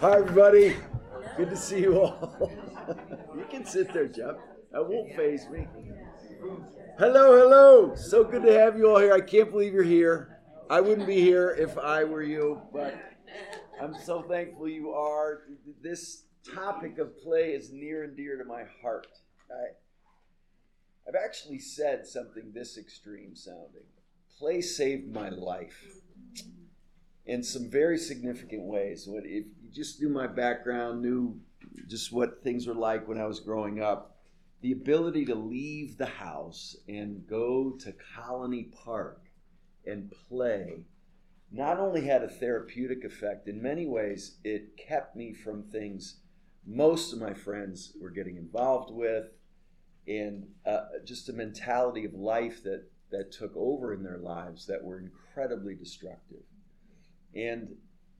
Hi, everybody. Good to see you all. you can sit there, Jeff. That won't faze me. Hello, hello. So good to have you all here. I can't believe you're here. I wouldn't be here if I were you, but I'm so thankful you are. This topic of play is near and dear to my heart. I, I've actually said something this extreme sounding. Play saved my life in some very significant ways. What if just knew my background, knew just what things were like when I was growing up, the ability to leave the house and go to Colony Park and play not only had a therapeutic effect, in many ways, it kept me from things most of my friends were getting involved with, and uh, just a mentality of life that, that took over in their lives that were incredibly destructive. And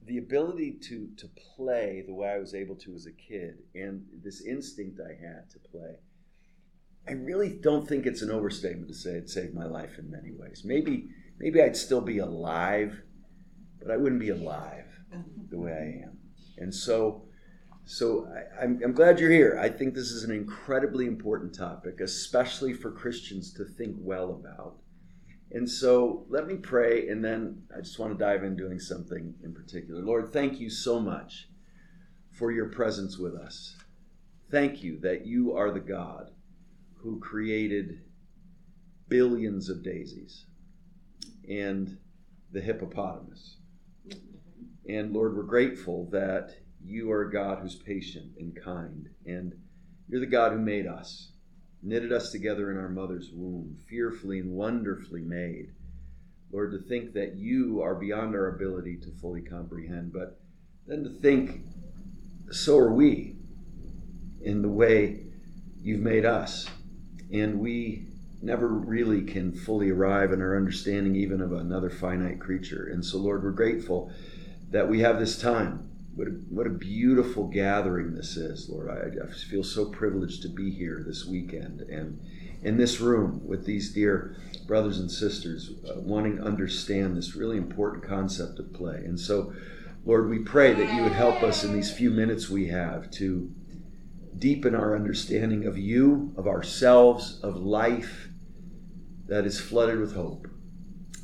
the ability to, to play the way I was able to as a kid, and this instinct I had to play, I really don't think it's an overstatement to say it saved my life in many ways. Maybe, maybe I'd still be alive, but I wouldn't be alive the way I am. And so, so I, am I'm, I'm glad you're here. I think this is an incredibly important topic, especially for Christians to think well about. And so let me pray, and then I just want to dive in doing something in particular. Lord, thank you so much for your presence with us. Thank you that you are the God who created billions of daisies and the hippopotamus. And Lord, we're grateful that you are a God who's patient and kind, and you're the God who made us knitted us together in our mother's womb, fearfully and wonderfully made. Lord, to think that you are beyond our ability to fully comprehend, but then to think, so are we in the way you've made us. And we never really can fully arrive in our understanding even of another finite creature. And so, Lord, we're grateful that we have this time what a, what a beautiful gathering this is, Lord. I, I feel so privileged to be here this weekend and in this room with these dear brothers and sisters uh, wanting to understand this really important concept of play. And so, Lord, we pray that you would help us in these few minutes we have to deepen our understanding of you, of ourselves, of life that is flooded with hope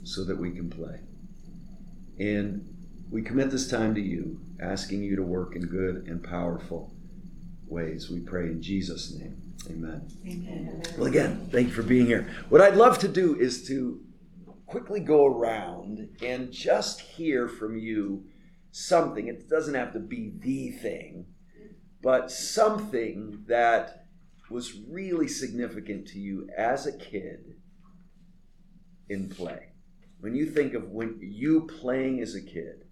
so that we can play. And we commit this time to you asking you to work in good and powerful ways. We pray in Jesus' name. Amen. Amen. Well, again, thank you for being here. What I'd love to do is to quickly go around and just hear from you something. It doesn't have to be the thing, but something that was really significant to you as a kid in play. When you think of when you playing as a kid,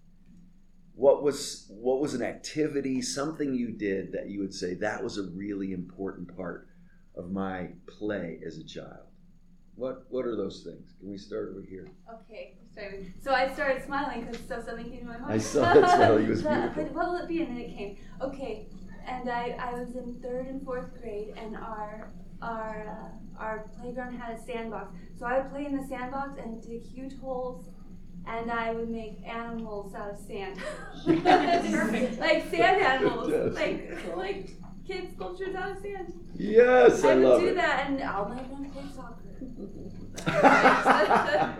what was what was an activity something you did that you would say that was a really important part of my play as a child. What what are those things? Can we start over here? Okay so i started smiling because so something came to my mind. I saw that smile was beautiful. what will it be? And then it came. Okay and i i was in third and fourth grade and our our uh, our playground had a sandbox. So i would play in the sandbox and dig huge holes and I would make animals out of sand. That's perfect. like sand animals, like like kid sculptures out of sand. Yes, I, I would love do it. that, and I'll make them play soccer.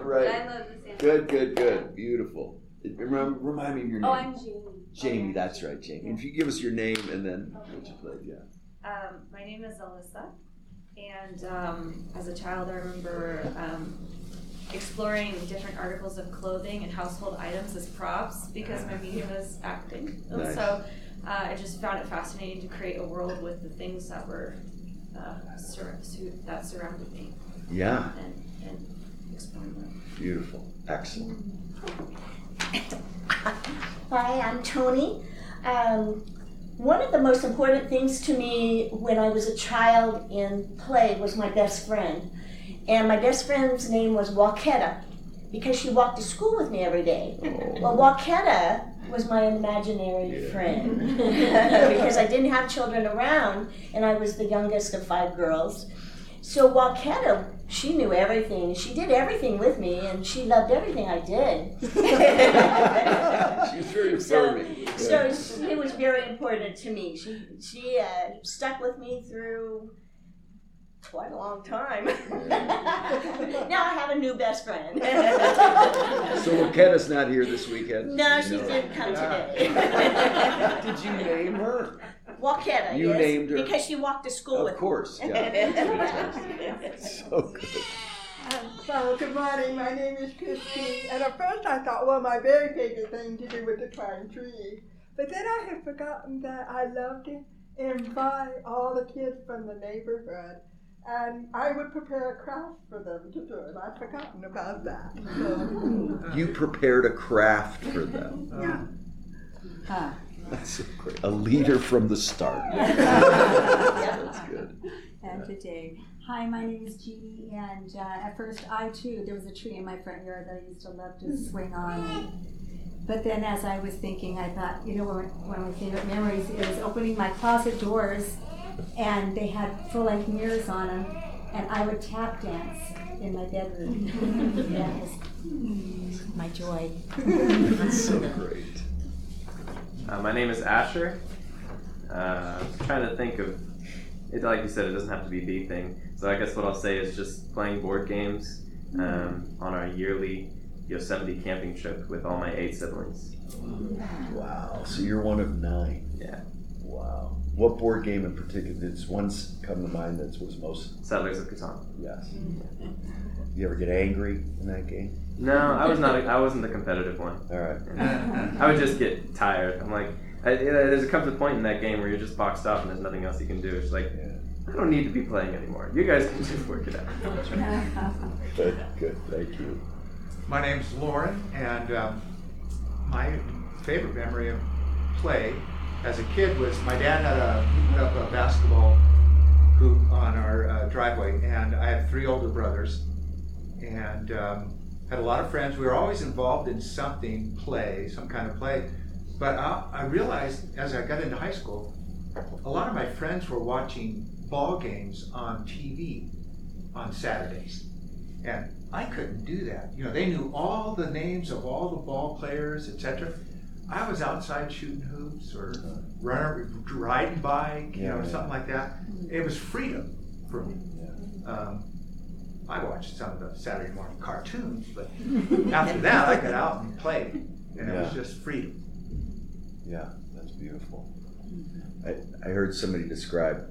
right. I love the sand. Good, good, good. Beautiful. Remind, remind me of your name. Oh, I'm Jamie. Jamie, that's right, Jamie. Yeah. If you give us your name and then okay. what you played, yeah. Um, my name is Alyssa, and um, as a child, I remember um, exploring different articles of clothing and household items as props because my medium was acting. Nice. so uh, I just found it fascinating to create a world with the things that were uh, sur- su- that surrounded me Yeah, and, and exploring them. beautiful. Excellent. Hi, I'm Tony. Um, one of the most important things to me when I was a child in play was my best friend. And my best friend's name was Walketta because she walked to school with me every day. Oh. Well, Walketta was my imaginary Yeah. friend because I didn't have children around and I was the youngest of five girls. So Walketta, she knew everything. She did everything with me and she loved everything I did. Very So, affirming. so she was very important to me. She she uh, stuck with me through quite a long time. now I have a new best friend. So Laketta's not here this weekend. no, she No. didn't come today. Did you name her? Walketta, You yes, named her. because she walked to school Of with course. Yeah. So good. Um, so, good morning. My name is Christine. And at first I thought, well, my very favorite thing to do was to climb trees. But then I had forgotten that I loved to invite all the kids from the neighborhood. And I would prepare a craft for them to do it. I'd forgotten about that. So, You prepared a craft for them. yeah. Huh. That's so great. A leader from the start. That's good. And today, hi, my name is Jeannie, and uh, at first I too, there was a tree in my front yard that I used to love to swing on. But then as I was thinking, I thought, you know, one of my favorite memories is opening my closet doors, and they had full-length mirrors on them, and I would tap dance in my bedroom. that was my joy. That's so great. Uh, my name is Asher. Uh, I'm trying to think of it. Like you said, it doesn't have to be the thing. So I guess what I'll say is just playing board games um, on our yearly Yosemite camping trip with all my eight siblings. Wow. So you're one of nine. Yeah. Wow. What board game in particular? Does one come to mind that was most? Settlers of Catan. Yes. You ever get angry in that game? No, I was not. A, I wasn't the competitive one. All right. I would just get tired. I'm like, I, you there's a comes a point in that game where you're just boxed off and there's nothing else you can do. It's like, I don't need to be playing anymore. You guys can just work it out. Good. Good. Thank you. My name's Lauren, and um, my favorite memory of play as a kid was my dad had a, put up a basketball hoop on our uh, driveway, and I had three older brothers, and um, had a lot of friends. We were always involved in something play, some kind of play. But I, I realized as I got into high school, a lot of my friends were watching ball games on TV on Saturdays. And I couldn't do that. You know, they knew all the names of all the ball players, etc. I was outside shooting hoops or running, riding bike, you know, Yeah, yeah. something like that. It was freedom for me. Um, I watched some of the Saturday morning cartoons, but after that, I got out and played, and it was just freedom. Yeah, that's beautiful. I, I heard somebody describe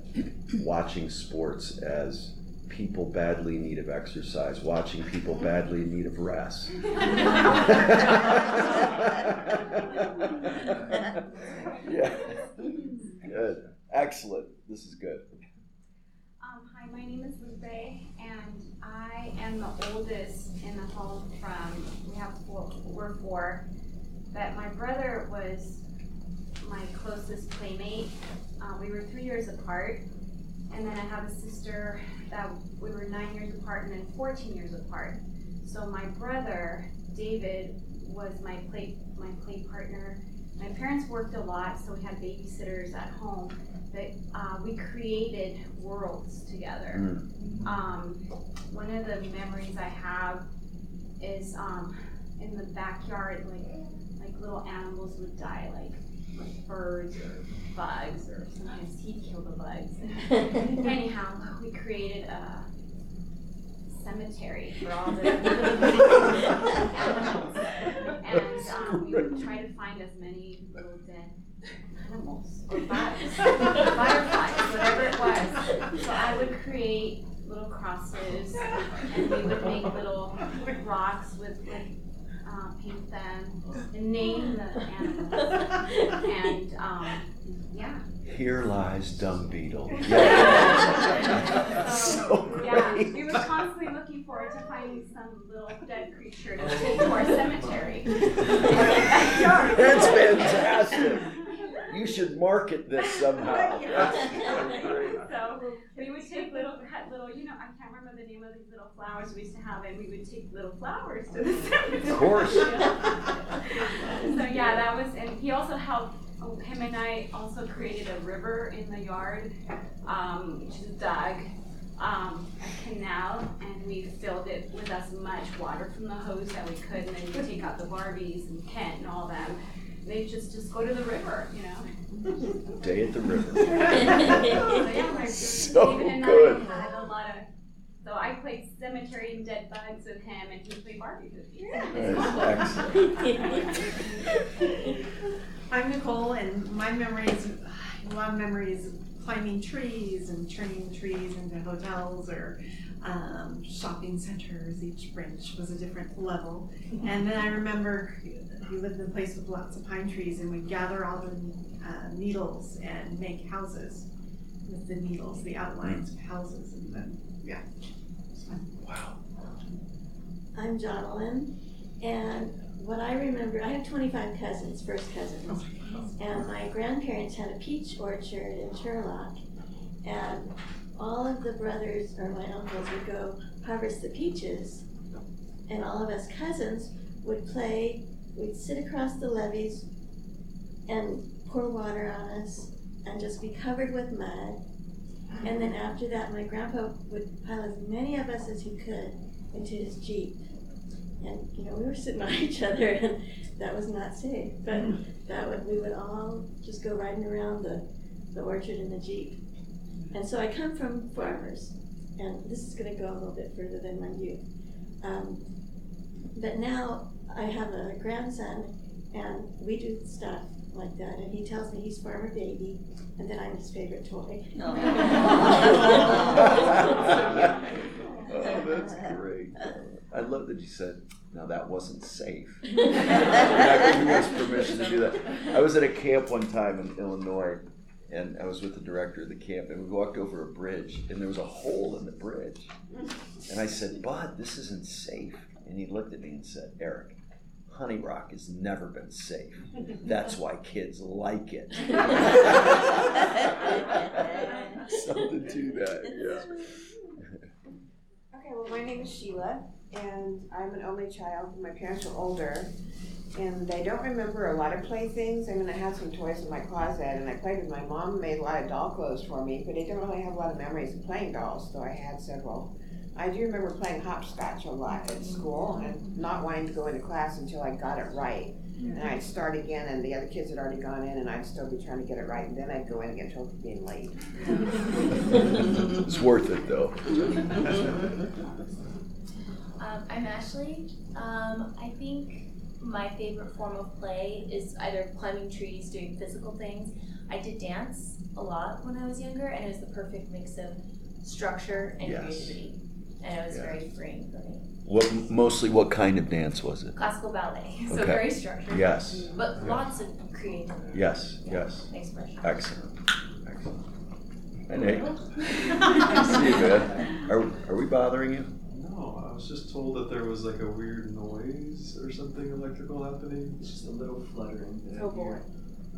watching sports as people badly in need of exercise, watching people badly in need of rest. yeah. Good. Excellent. This is good. Um, hi, my name is Lupe, and I am the oldest in the home from, we have four, we're four. But my brother was my closest playmate. Uh, we were three years apart. And then I have a sister that we were nine years apart and then 14 years apart. So my brother, David, was my play, my play partner. My parents worked a lot, so we had babysitters at home but uh, we created worlds together. Mm. Um, one of the memories I have is um, in the backyard, like like little animals would die, like birds or bugs, or sometimes he'd kill the bugs. Anyhow, we created a cemetery for all the animals, and um, we would try to find as many little dead animals or bugs, fireflies, whatever it was. So I would create little crosses, and we would make little rocks with, with uh, paint them and name the animals. And um, yeah, Here lies dumb Beetle. Yeah. so yeah, we were constantly looking forward to finding some little dead creature to take to our cemetery. That's fantastic. You should market this somehow. That's great. So we would take little, cut little, you know, I can't remember the name of these little flowers we used to have, and we would take little flowers to the cemetery. Of course. so yeah, that was, and he also helped. oh, Him and I also created a river in the yard, um, which is dug, um, a canal, and we filled it with as much water from the hose that we could, and then we take out the Barbies and Ken and all them. They just just go to the river, you know. Day at the river. So, yeah, So good. I had a lot of. So I played cemetery and dead bugs with him, and he played Barbie with me. That's excellent. I'm Nicole, and my memories, a lot of memories climbing trees and turning trees into hotels or um, shopping centers. Each branch was a different level. And then I remember we lived in a place with lots of pine trees, and we'd gather all the uh, needles and make houses with the needles, the outlines of houses, and then yeah, it was fun. Wow. I'm Jonalyn, and what I remember, I have 25 cousins, first cousins, and my grandparents had a peach orchard in Turlock, and all of the brothers or my uncles would go harvest the peaches, and all of us cousins would play. We'd sit across the levees and pour water on us, and just be covered with mud. And then after that, my grandpa would pile as many of us as he could into his jeep. And you know, we were sitting on each other, and that was not safe. But mm. that would we would all just go riding around the, the orchard in the jeep. And so I come from farmers, and this is going to go a little bit further than my youth. Um, but now I have a grandson, and we do stuff like that. And he tells me he's Farmer Baby, and that I'm his favorite toy. Oh, that's great. I love that you said, now that wasn't safe. You're not giving us permission to do that. I was at a camp one time in Illinois, and I was with the director of the camp, and we walked over a bridge, and there was a hole in the bridge. And I said, Bud, this isn't safe. And he looked at me and said, Erik, Honey Rock has never been safe. That's why kids like it. Something to that, yeah. Okay, well, my name is Sheila, and I'm an only child. My parents are older, and they don't remember a lot of playthings. I mean, I had some toys in my closet, and I played with my mom, made a lot of doll clothes for me, but I didn't really have a lot of memories of playing dolls, though I had several. I do remember playing hopscotch a lot at school and not wanting to go into class until I got it right. And mm-hmm. I'd start again, and the other kids had already gone in, and I'd still be trying to get it right, and then I'd go in and get told for being late. It's worth it though. Um, I'm Ashley. Um, I think my favorite form of play is either climbing trees, doing physical things. I did dance a lot when I was younger, and it was the perfect mix of structure and Yes. creativity. And it was Yeah. very freeing for me. What mostly what kind of dance was it? Classical ballet, so Okay. very structured. Yes. But Yeah. lots of creativity. Yes, yes. Expression. Excellent. Excellent. Hey Nate. See you, man. Are, are we bothering you? No, I was just told that there was like a weird noise or something electrical happening. It's just a little fluttering. Oh, boy.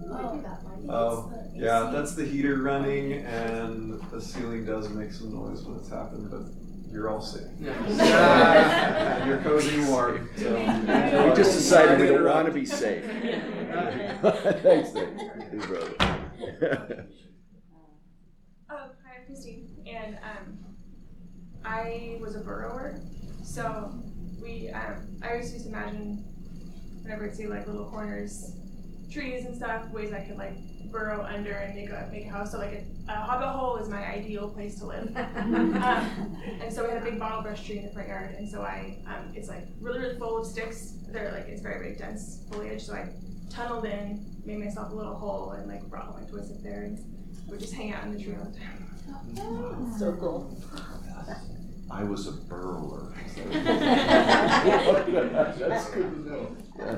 Oh, that might be Oh, yeah, that's the heater running, and the ceiling does make some noise when it's happened, but you're all safe. and you're cozy and warm. So. We just decided we don't want to be safe. Thanks, Nate. Hey, brother. Oh, hi, I'm Christine, and um, I was a burrower. So we, um, I always just imagine whenever I'd see like little corners, trees and stuff, ways I could like burrow under and make a make a house. So like a, a hobbit hole is my ideal place to live. um, and so we had a big bottle brush tree in the front yard, and so I, um, it's like really really full of sticks. They're like it's very very dense foliage. So I tunneled in, made myself a little hole, and like brought all my toys up there and would just hang out in the tree all the time. So cool. I was a burler. That's good to know. Yeah.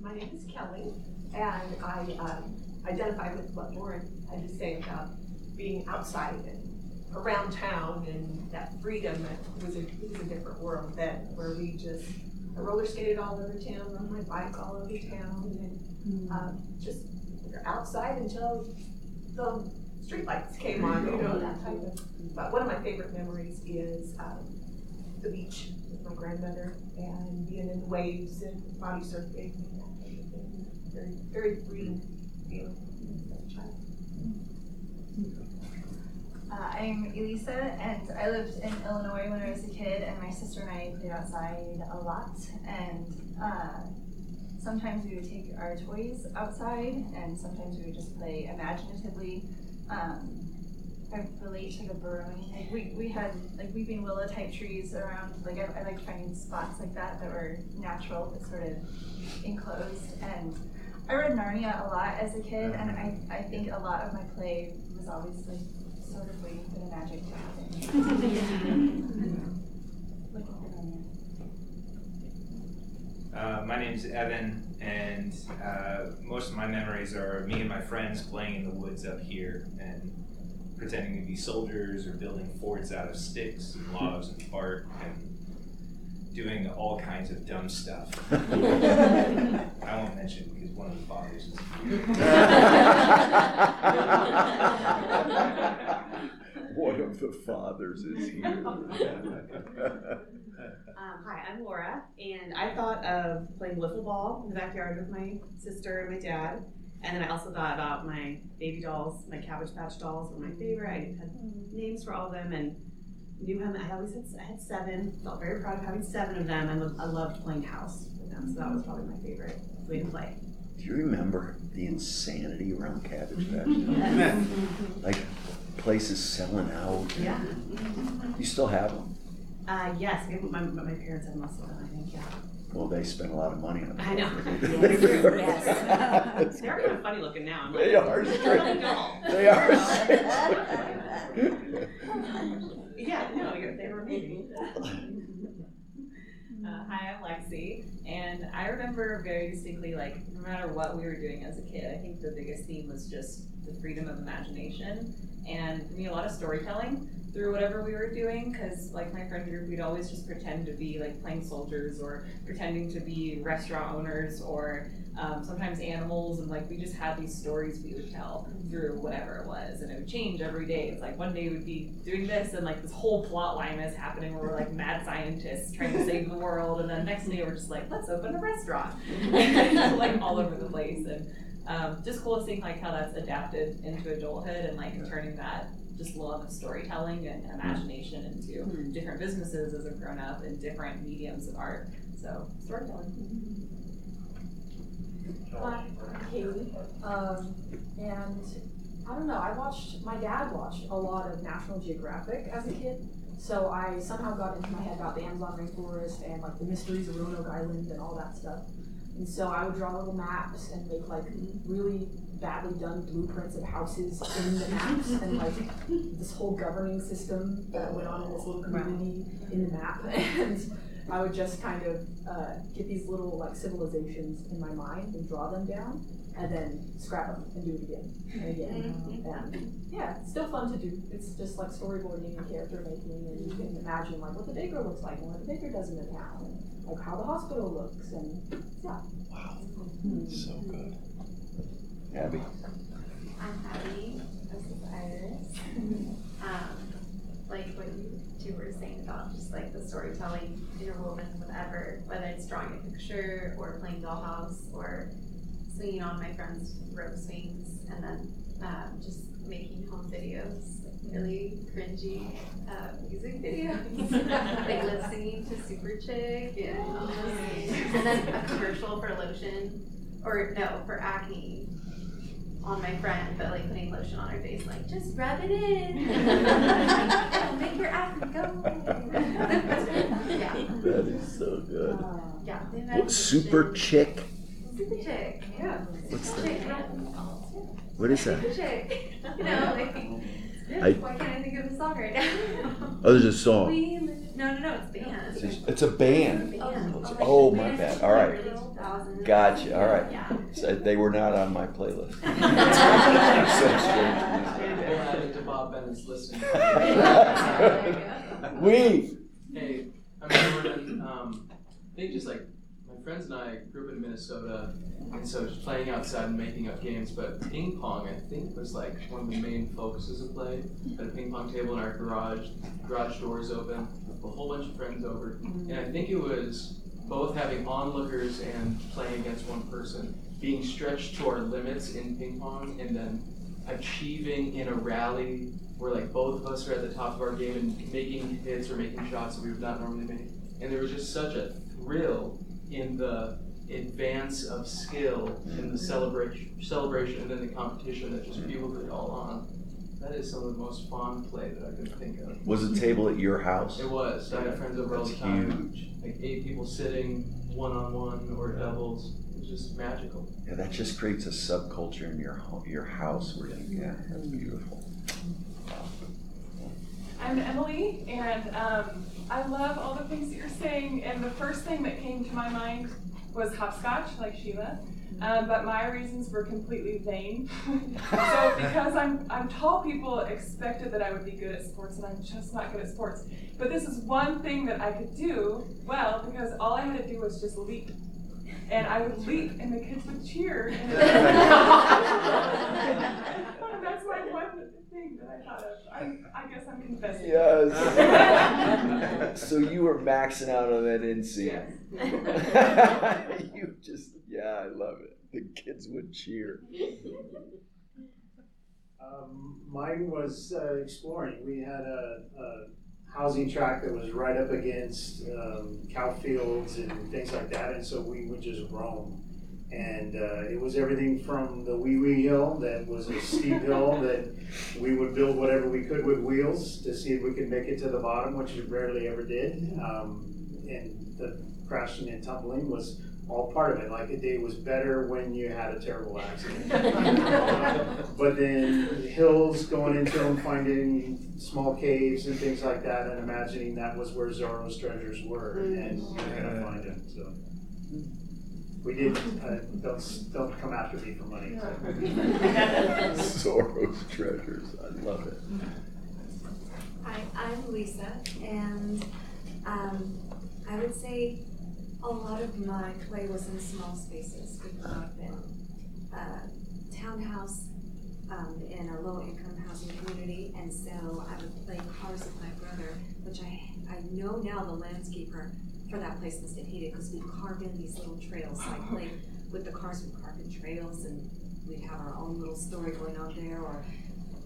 My name is Kelly, and I um, identify with what Lauren had to say about being outside and around town and that freedom. It was a, it was a different world then, where we just I roller skated all over town, rode my bike all over town, and um, just we were outside until the streetlights came on, you know, that type of. But one of my favorite memories is um, the beach with my grandmother and being in the waves and body surfing and that type of thing. Very, very freeing feeling as a child. Uh, I'm Elisa, and I lived in Illinois when I was a kid, and my sister and I played outside a lot. And uh, sometimes we would take our toys outside, and sometimes we would just play imaginatively. Um, I relate to the burrowing. Like we, we had like weeping willow type trees around. Like I, I like finding spots like that that were natural but sort of enclosed. And I read Narnia a lot as a kid, and I, I think a lot of my play was always like sort of waiting for the magic to happen. Looking for Narnia. Uh, my name's Evan, and uh, most of my memories are me and my friends playing in the woods up here and pretending to be soldiers or building forts out of sticks and logs and bark and doing all kinds of dumb stuff. I won't mention because one of the fathers is here. One of the fathers is here. Um, hi, I'm Laura, and I thought of playing wiffle ball in the backyard with my sister and my dad. And then I also thought about my baby dolls, my Cabbage Patch dolls were my favorite. I had names for all of them and knew how. I always had, I had seven. Felt very proud of having seven of them, and I loved playing house with them. So that was probably my favorite way to play. Do you remember the insanity around Cabbage Patch? Yes. like places selling out. Yeah. You still have them? Uh, yes, maybe my, my my parents had most of them. I think. Yeah. Well, they spent a lot of money on them. I know. They were- Yes. They're kind of funny looking now. I'm like, They are "They're strange. They are yeah, no, you're, they were amazing. Uh, hi, I'm Lexi, and I remember very distinctly, like, no matter what we were doing as a kid, I think the biggest theme was just the freedom of imagination, and me, a lot of storytelling through whatever we were doing, because, like, my friend group, we'd always just pretend to be, like, playing soldiers, or pretending to be restaurant owners, or um, sometimes animals, and, like, we just had these stories we would tell through whatever it was, and it would change every day. It's like, one day we'd be doing this, and, like, this whole plot line is happening where we're, like, mad scientists trying to save the world, and then next day we're just like, let's open a restaurant. like, all over the place, and um, just cool seeing, like, how that's adapted into adulthood, and, like, turning that just love of storytelling and imagination into different businesses as I've grown up and different mediums of art. So, storytelling. Hi, I'm Kaylee. Um, and I don't know, I watched, my dad watched a lot of National Geographic as a kid. So I somehow got into my head about the Amazon rainforest and like the mysteries of Roanoke Island and all that stuff. And so I would draw little maps and make like really badly done blueprints of houses in the maps and like this whole governing system that went on in this little community in the map. And I would just kind of uh, get these little like civilizations in my mind and draw them down and then scrap them and do it again and again. And yeah, it's still fun to do. It's just like storyboarding and character making and you can imagine like what the baker looks like and what the baker does in the town like how the hospital looks and yeah. Wow. So good. Abby. I'm Abby. This is Iris. um, like what you two were saying about just like the storytelling interwoven whatever, whether it's drawing a picture or playing dollhouse or swinging on my friend's rope swings and then um, just making home videos, like really cringy uh, music videos, like lip singing to Super Chick and, and then a commercial for lotion or no for acne on my friend, but like putting lotion on her face, like just rub it in. It'll make your acne go away. yeah. That is so good. Yeah. the What, super chick? Super chick. Yeah. What's Super that? chick. yeah. What is that? Super chick. You know, like. I- Why can't I think of the song right now? Oh, there's a song. We no, no, no, it's a band. It's a- It's a band. Band. Oh, my bad. All right. Gotcha. All right. Yeah. So they were not on my playlist. So We'll add it to Bob Bennett's listing. strange. Weave. Hey, I'm Jordan. Um, I think just like my friends and I grew up in Minnesota, and so just playing outside and making up games. But ping pong, I think, was like one of the main focuses of play. Had a ping pong table in our garage, garage doors open, a whole bunch of friends over, and I think it was both having onlookers and playing against one person, being stretched to our limits in ping pong, and then achieving in a rally where like both of us are at the top of our game and making hits or making shots that we would not normally make. And there was just such a thrill in the advance of skill in the celebration, celebration and then the competition that just fueled it all on. That is some of the most fond play that I can think of. Was the table at your house? It was. I had friends over all the That's time. huge. Like eight people sitting, one on one or doubles. It was just magical. Yeah, that just creates a subculture in your ho- your house where you, yeah, that's beautiful. I'm Emily, and um, I love all the things that you're saying. And the first thing that came to my mind was hopscotch, like Sheila. Um, but my reasons were completely vain. so because I'm, I'm tall, people expected that I would be good at sports, and I'm just not good at sports. But this is one thing that I could do well because all I had to do was just leap. And I would leap, and the kids would cheer. And that's my one thing that I thought of. I, I guess I'm confessing. Yes. so you were maxing out on that NC. you just, yeah, I love it. The kids would cheer. Um, mine was uh, exploring. We had a, a housing tract that was right up against um, cow fields and things like that, and so we would just roam. And uh, it was everything from the wee wee hill that was a steep hill that we would build whatever we could with wheels to see if we could make it to the bottom, which we rarely ever did. Um, and the crashing and tumbling was all part of it. Like it was better when you had a terrible accident. but then hills going into them, finding small caves and things like that, and imagining that was where Zorro's treasures were, and you're gonna find them. So we did. Uh, don't don't come after me for money. Zorro's treasures. I love it. Hi, I'm Lisa, and um, I would say a lot of my play was in small spaces. We grew up in a townhouse um, in a low income housing community, and so I would play cars with my brother, which I, I know now the landscaper for that place must have hated because we'd carve in these little trails. So I played with the cars, we carved in trails, and we'd have our own little story going on there, or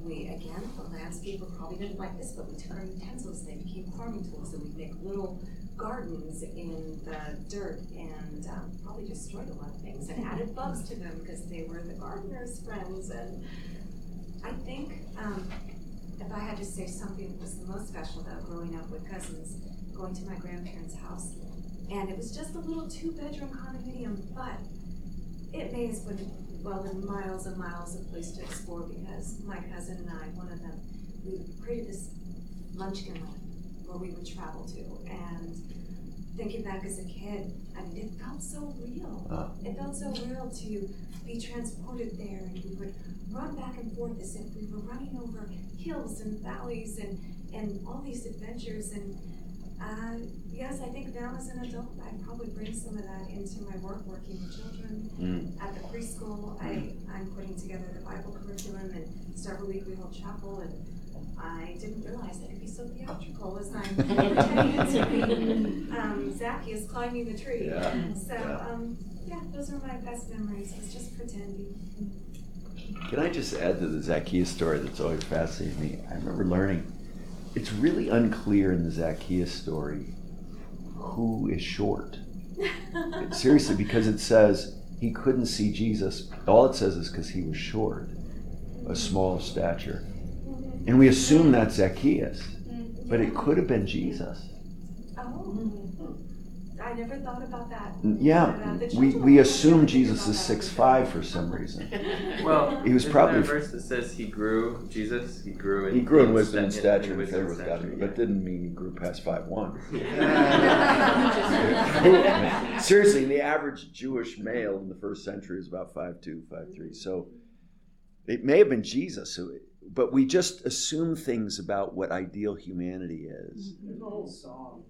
we, again, the landscaper probably didn't like this, but we took our utensils, and they became farming tools, and we'd make little gardens in the dirt and um, probably destroyed a lot of things and added bugs to them because they were the gardener's friends. And I think um, if I had to say something that was the most special about growing up with cousins, going to my grandparents' house, and it was just a little two-bedroom condominium, but it us when well in miles and miles of place to explore because my cousin and I, one of them, we created this munchkin land where we would travel to. And thinking back as a kid, I mean, it felt so real. Oh. It felt so real to be transported there, and we would run back and forth as if we were running over hills and valleys and, and all these adventures. And uh, yes, I think now as an adult, I probably bring some of that into my work working with children. Mm. At the preschool, I, I'm putting together the Bible curriculum and several a weekly whole chapel and I didn't realize I could be so theatrical as I'm pretending to be um, Zacchaeus climbing the tree. Yeah. So, Yeah. um, yeah, those are my best memories. Was just pretending. Can I just add to the Zacchaeus story that's always fascinated me? I remember learning it's really unclear in the Zacchaeus story who is short. Seriously, because it says he couldn't see Jesus. All it says is because he was short, a small stature. And we assume that's Zacchaeus, mm-hmm. but it could have been Jesus. Oh, I never thought about that. Yeah, Uh, we, we assume Jesus is that. six five for some reason. Well, he was probably there a verse that says he grew. Jesus, he grew in he grew in in wisdom and stature and wisdom favor with God, but didn't mean he grew past five one. Seriously, the average Jewish male in the first century is about five two, five three. So it may have been Jesus, who, but we just assume things about what ideal humanity is. There's a whole song.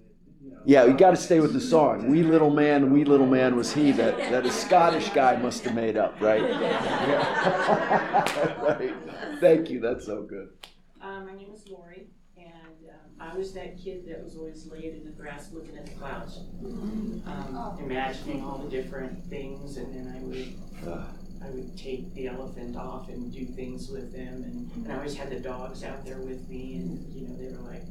That, you Yeah, we got to stay with the song. Wee little man, wee little man was he that, that a Scottish guy must have made up, right? Yeah. right. Thank you. That's so good. Uh, my name is Lori, and um, I was that kid that was always laid in the grass looking at the clouds, um, imagining all the different things, and then I would I would take the elephant off and do things with them, and, and I always had the dogs out there with me, and you know they were like.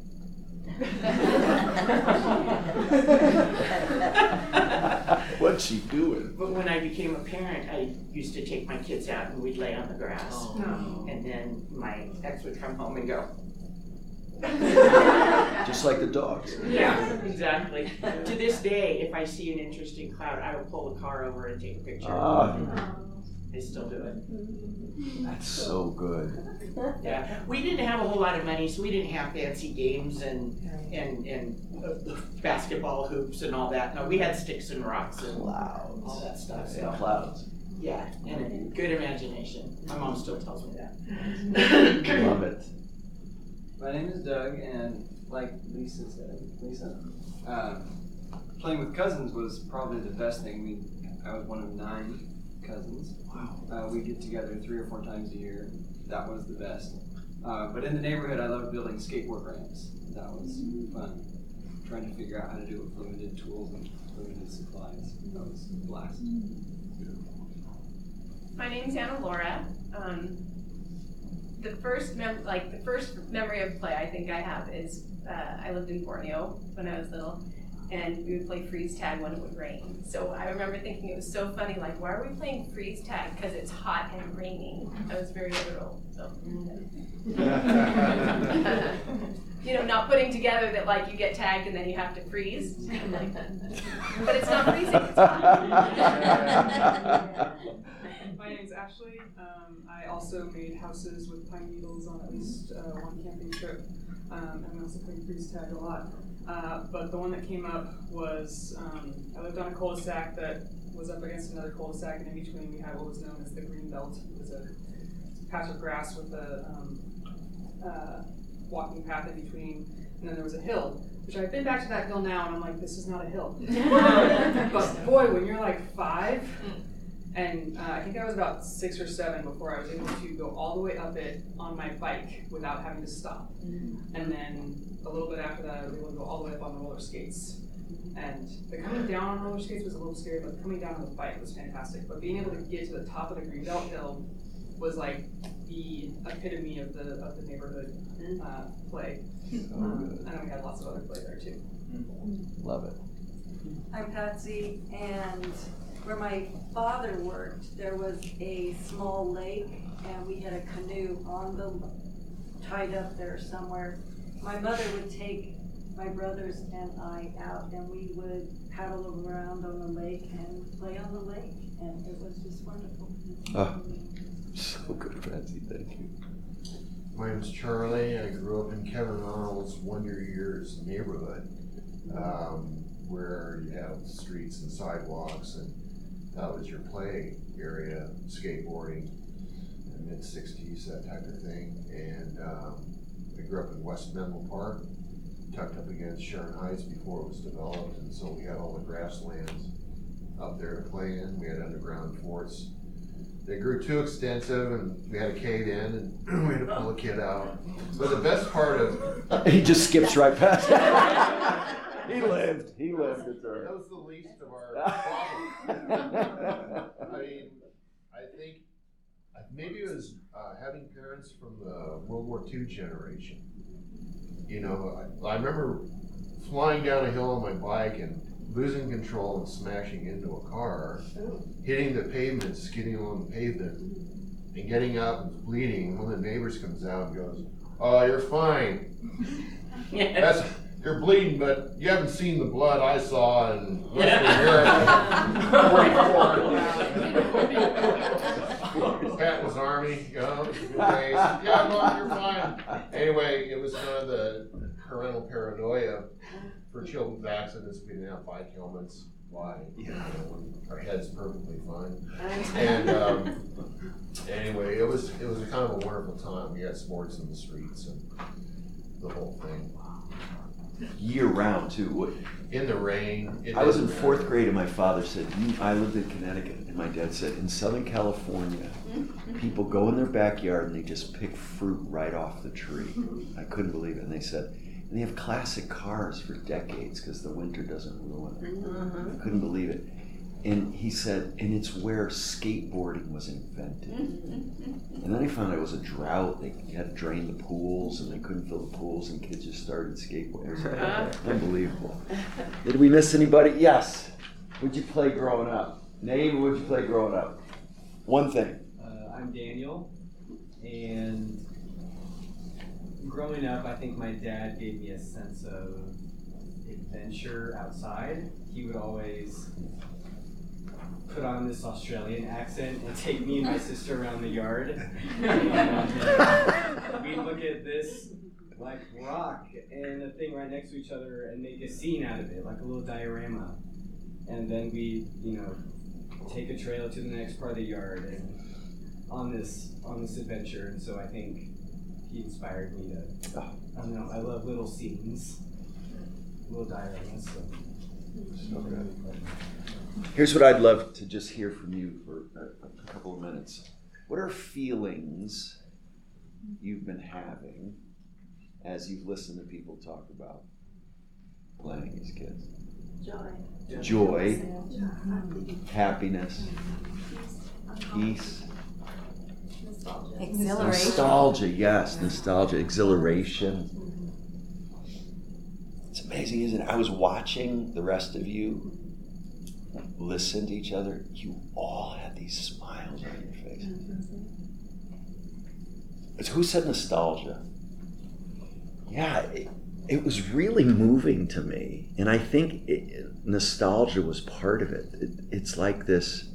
What's she doing? But when I became a parent, I used to take my kids out and we'd lay on the grass. Oh. And then my ex would come home and go, Just like the dogs. Yeah, exactly. To this day, if I see an interesting cloud, I will pull the car over and take a picture. Ah. They still do it. That's so good. Yeah, we didn't have a whole lot of money, so we didn't have fancy games and and and uh, basketball hoops and all that. No, we had sticks and rocks and all that stuff. So. Clouds. Yeah, and a good imagination. My mom still tells me that. Love it. My name is Doug, and like Lisa said, Lisa, um, playing with cousins was probably the best thing. We, I was one of nine cousins. Wow. Uh, we get together three or four times a year. That was the best. Uh, but in the neighborhood, I loved building skateboard ramps. That was fun. Trying to figure out how to do it with limited tools and limited supplies. That was a blast. My name's Anna Laura. Um, the first mem- like the first memory of play I think I have is uh, I lived in Borneo when I was little, and we would play freeze tag when it would rain. So I remember thinking it was so funny, like why are we playing freeze tag? Because it's hot and raining. I was very literal. So. you know, not putting together that like you get tagged and then you have to freeze. Like, but it's not freezing. It's hot. My name's Ashley. Um, I also made houses with pine needles on at least uh, one camping trip, um, and we also played freeze tag a lot. Uh, but the one that came up was um, I lived on a cul-de-sac that was up against another cul-de-sac, and in between we had what was known as the green belt. It was a patch of grass with a um, uh, walking path in between, and then there was a hill. Which I've been back to that hill now, and I'm like, this is not a hill. but boy, when you're like five, and uh, I think I was about six or seven before I was able to go all the way up it on my bike without having to stop. And then a little bit after that, I was able to go all the way up on the roller skates. And the coming down on roller skates was a little scary, but coming down on the bike was fantastic. But being able to get to the top of the Greenbelt Hill was like the epitome of the of the neighborhood uh, play. Um, and then we had lots of other play there too. Love it. I'm Patsy, and where my father worked, there was a small lake, and we had a canoe on the, tied up there somewhere. My mother would take my brothers and I out, and we would paddle around on the lake and play on the lake, and it was just wonderful. Oh, so good, Patsy. Thank you. My name's Charlie. I grew up in Kevin Arnold's Wonder Years neighborhood, um, where you have streets and sidewalks, and that was your play area, skateboarding, mid '60s, that type of thing. And um, I grew up in West Menlo Park, tucked up against Sharon Heights before it was developed, and so we had all the grasslands up there to play in. We had underground forts they grew too extensive and we had to cave in and we had to pull a kid out. But the best part of He just skips right past it. He lived. He lived. It's all right. That was the least of our problems. I mean, I think uh, maybe it was uh, having parents from the World War II generation. You know, I, I remember flying down a hill on my bike and losing control and smashing into a car, hitting the pavement, skidding along the pavement, and getting up and bleeding. One of the neighbors comes out and goes, "Oh, you're fine. That's you're bleeding, but you haven't seen the blood I saw in Western Europe." Patton's Army, you know, good days. Yeah, no, you're fine. Anyway, it was kind of the parental paranoia for children's accidents, we didn't have bike helmets. Why? You know, our head's perfectly fine. And um, anyway, it was it was a kind of a wonderful time. We had sports in the streets and the whole thing. Year round too. In the rain. it I was in fourth matter. grade and my father said, "You." I lived in Connecticut, and my dad said, "In Southern California, people go in their backyard and they just pick fruit right off the tree." I couldn't believe it, and they said, and they have classic cars for decades because the winter doesn't ruin them. Uh-huh. I couldn't believe it. And he said, and it's where skateboarding was invented. And then he found out it was a drought. They had to drain the pools, and they couldn't fill the pools, and kids just started skateboarding. It was unbelievable. Did we miss anybody? Yes. What'd you play growing up? Name what'd you play growing up? One thing. Uh, I'm Daniel, and growing up, I think my dad gave me a sense of adventure outside. He would always put on this Australian accent and take me and my sister around the yard. and we'd look at this like rock and a thing right next to each other and make a scene out of it, like a little diorama. And then we, you know, take a trail to the next part of the yard and on this on this adventure. And so I think he inspired me to. I don't know. I love little scenes, little dioramas. So. So good. Here's what I'd love to just hear from you for a, couple of minutes. What are feelings you've been having as you've listened to people talk about playing as kids? Joy. Joy, mm-hmm. happiness, peace, Exhilaration. nostalgia. Yes, nostalgia, exhilaration. It's amazing, isn't it? I was watching the rest of you listen to each other. You all had these smiles on your face. It's- Who said nostalgia? Yeah, it, it was really moving to me. And I think it, nostalgia was part of it. it. It's like this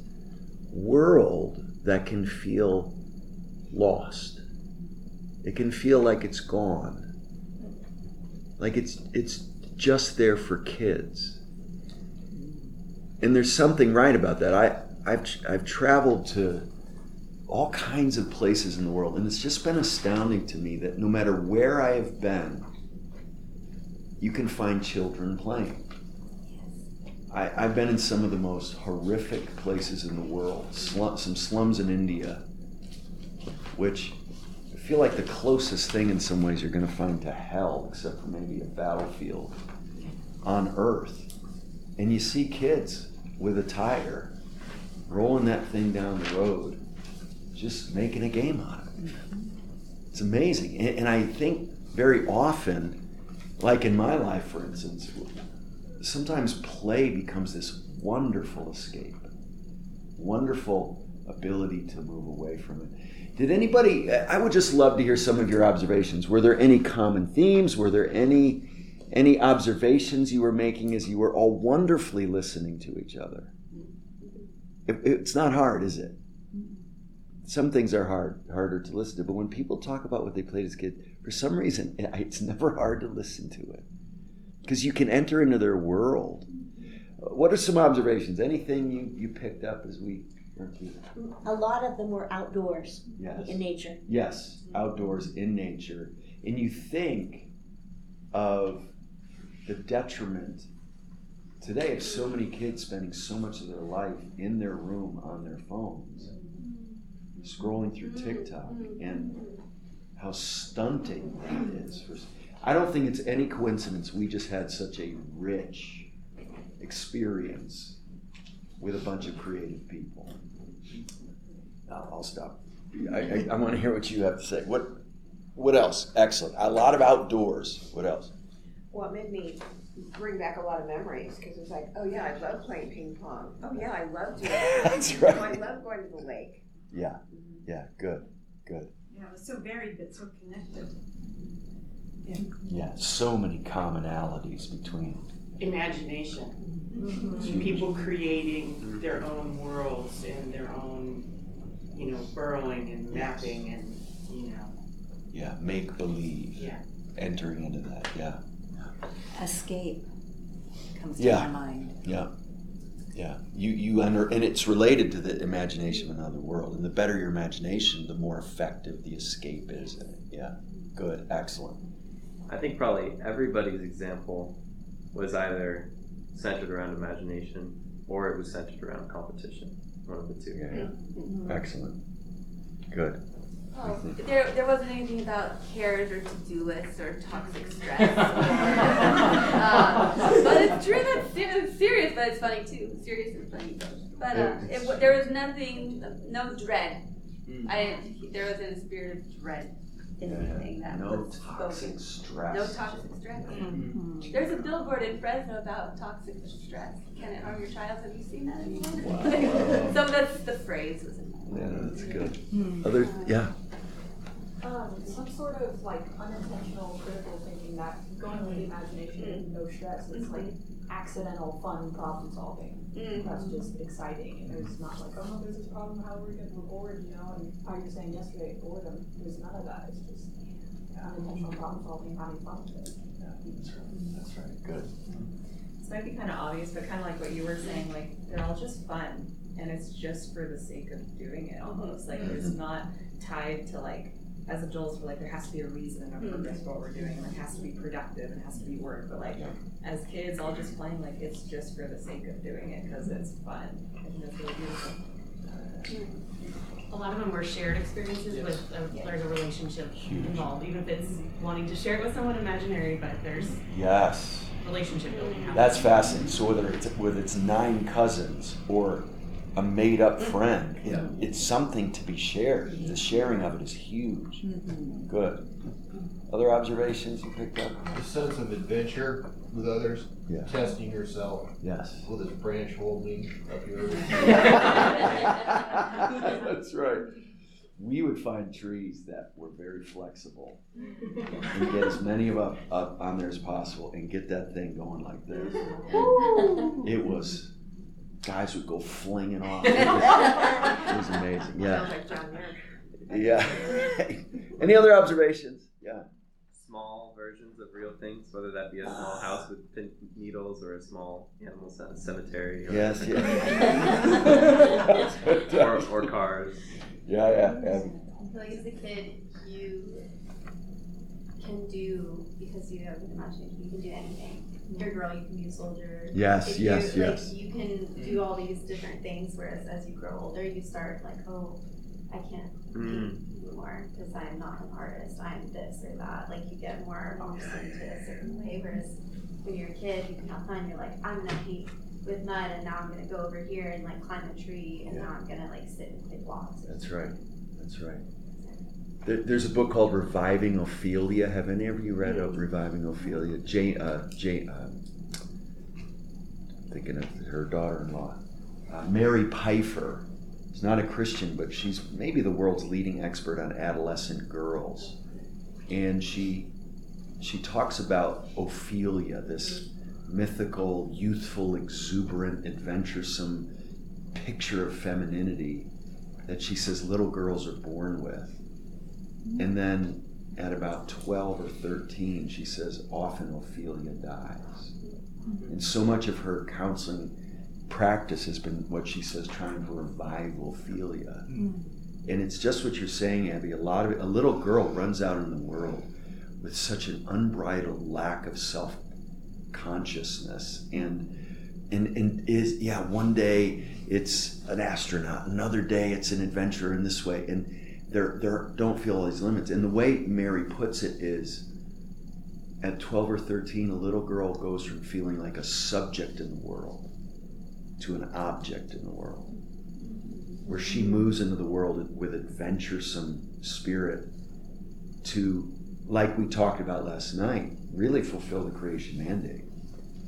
world that can feel lost. It can feel like it's gone. Like it's it's just there for kids. And there's something right about that. I I've I've traveled to all kinds of places in the world and it's just been astounding to me that no matter where I have been you can find children playing. I, I've been in some of the most horrific places in the world, slum, some slums in India, which I feel like the closest thing in some ways you're going to find to hell, except for maybe a battlefield on earth. And you see kids with a tire rolling that thing down the road, just making a game out of it. It's amazing. And, and I think very often, like in my life, for instance, sometimes play becomes this wonderful escape, wonderful ability to move away from it. Did anybody, I would just love to hear some of your observations. Were there any common themes? Were there any any observations you were making as you were all wonderfully listening to each other? It, it's not hard, is it? Some things are hard, harder to listen to, but when people talk about what they played as kids, for some reason, it's never hard to listen to it because you can enter into their world. What are some observations? Anything you, you picked up as we went through? A lot of them were outdoors Yes. in nature. Yes, outdoors in nature. And you think of the detriment today of so many kids spending so much of their life in their room on their phones, scrolling through TikTok, and how stunting that is. For, I don't think it's any coincidence we just had such a rich experience with a bunch of creative people. I'll stop. I, I, I want to hear what you have to say. What what else? Excellent. A lot of outdoors. What else? Well, it made me bring back a lot of memories because it's like, oh yeah, I love playing ping pong. Oh yeah, I love doing that. That's Oh, I love going to the lake. Yeah. Yeah. Good. Good. Yeah, it was so varied but so connected. Yeah. So many commonalities between. Imagination. Mhm. People creating their own worlds and their own, you know, burrowing and mapping and, you know. Yeah. Make believe. Yeah. Entering into that. Yeah. Escape comes to Yeah. my mind. Yeah. Yeah. You you enter, and it's related to the imagination of another world. And the better your imagination, the more effective the escape is. in it. Yeah. Good. Excellent. I think probably everybody's example was either centered around imagination or it was centered around competition. One of the two. Yeah. Mm-hmm. Excellent. Good. Oh, there, there wasn't anything about cares or to-do lists or toxic stress. Or, uh, but it's true that it's serious, but it's funny too. Serious and funny. But uh, it, there was nothing, no dread. I didn't. There wasn't a spirit of dread. In anything that No was toxic spoken. stress. No toxic stress. There's a billboard in Fresno about toxic stress. Can it harm your child? Have you seen that anywhere? so that's the phrase was in my Yeah, that's good. Hmm. Other, yeah. Um, some sort of like unintentional critical thinking that going with the mm-hmm. imagination and no stress. It's like mm-hmm. accidental fun problem solving. Mm-hmm. That's just exciting. And there's not like, oh there's this problem, how are we getting bored, you know, and how you were saying yesterday, boredom. There's none of that. It's just unintentional problem solving and having fun with it. That's right. That's right. Good. This might be kind of obvious, but kind of like what you were saying, like they're all just fun, and it's just for the sake of doing it uh-huh. almost. Like it's not tied to like, as adults, we're like there has to be a reason and a mm. purpose for what we're doing, and it has to be productive and it has to be work. But like as kids, all just playing, like it's just for the sake of doing it because it's fun. I think that's really beautiful. A lot of them were shared experiences with uh, a, there's a relationship involved, even if it's wanting to share it with someone imaginary, but there's Yes. relationship building happening. That's fascinating. So whether it's whether it's nine cousins or a made up mm-hmm. friend, it, it's something to be shared. The sharing of it is huge. Mm-hmm. Good. Other observations you picked up? The sense of adventure with others, Yeah. testing yourself. Yes. Will this branch hold me up here? That's right. We would find trees that were very flexible and get as many of up, up on there as possible and get that thing going like this. It was, guys would go flinging off. It was, amazing. Yeah. Sounds like John Muir. Yeah. Any other observations? Yeah. Small versions of real things, whether that be a small house with pin needles or a small animal cemetery. Or Yes, yes. or, or cars. Yeah, yeah, yeah. I feel like as a kid, you can do because you have an imagination. You can do anything. You're a girl, you can be a soldier. Yes, If you- yes, like, yes. You can do all these different things. Whereas as you grow older, you start like, oh, I can't Mm. paint anymore because I'm not an artist. I'm this or that. Like you get more immersed into a certain way. Whereas when you're a kid, you can have fun. You're like, I'm gonna paint with mud, and now I'm gonna go over here and like climb a tree, and now I'm gonna like sit and play blocks. That's right. That's right. There, there's a book called Reviving Ophelia. Have any of you read of Reviving Ophelia? Jane, uh, Jane, uh, thinking of her daughter-in-law, uh, Mary Pipher. She's not a Christian, but she's maybe the world's leading expert on adolescent girls, and she she talks about Ophelia, this mythical, youthful, exuberant, adventuresome picture of femininity that she says little girls are born with. And then at about 12 or 13, she says often Ophelia dies. And so much of her counseling practice has been what she says trying to revive Ophelia. Mm-hmm. And it's just what you're saying, Abby. A lot of it, a little girl runs out in the world with such an unbridled lack of self consciousness and and and is yeah one day it's an astronaut another day it's an adventurer in this way and they're they're don't feel all these limits and the way mary puts it is at 12 or 13 a little girl goes from feeling like a subject in the world to an object in the world where she moves into the world with adventuresome spirit to like we talked about last night really fulfill the creation mandate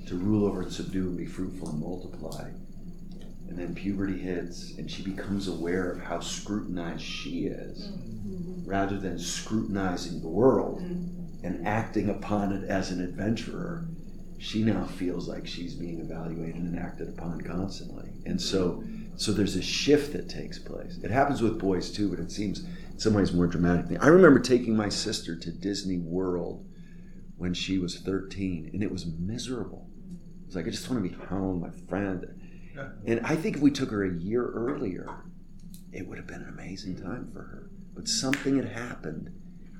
to rule over and subdue and be fruitful and multiply. And then puberty hits, and she becomes aware of how scrutinized she is, mm-hmm. rather than scrutinizing the world mm-hmm. and acting upon it as an adventurer. She now feels like she's being evaluated and acted upon constantly. And so, so there's a shift that takes place. It happens with boys too, but it seems in some ways more dramatic. I remember taking my sister to Disney World when she was 13, and it was miserable. It was like, I just want to be home, my friend. And I think if we took her a year earlier, it would have been an amazing time for her. But something had happened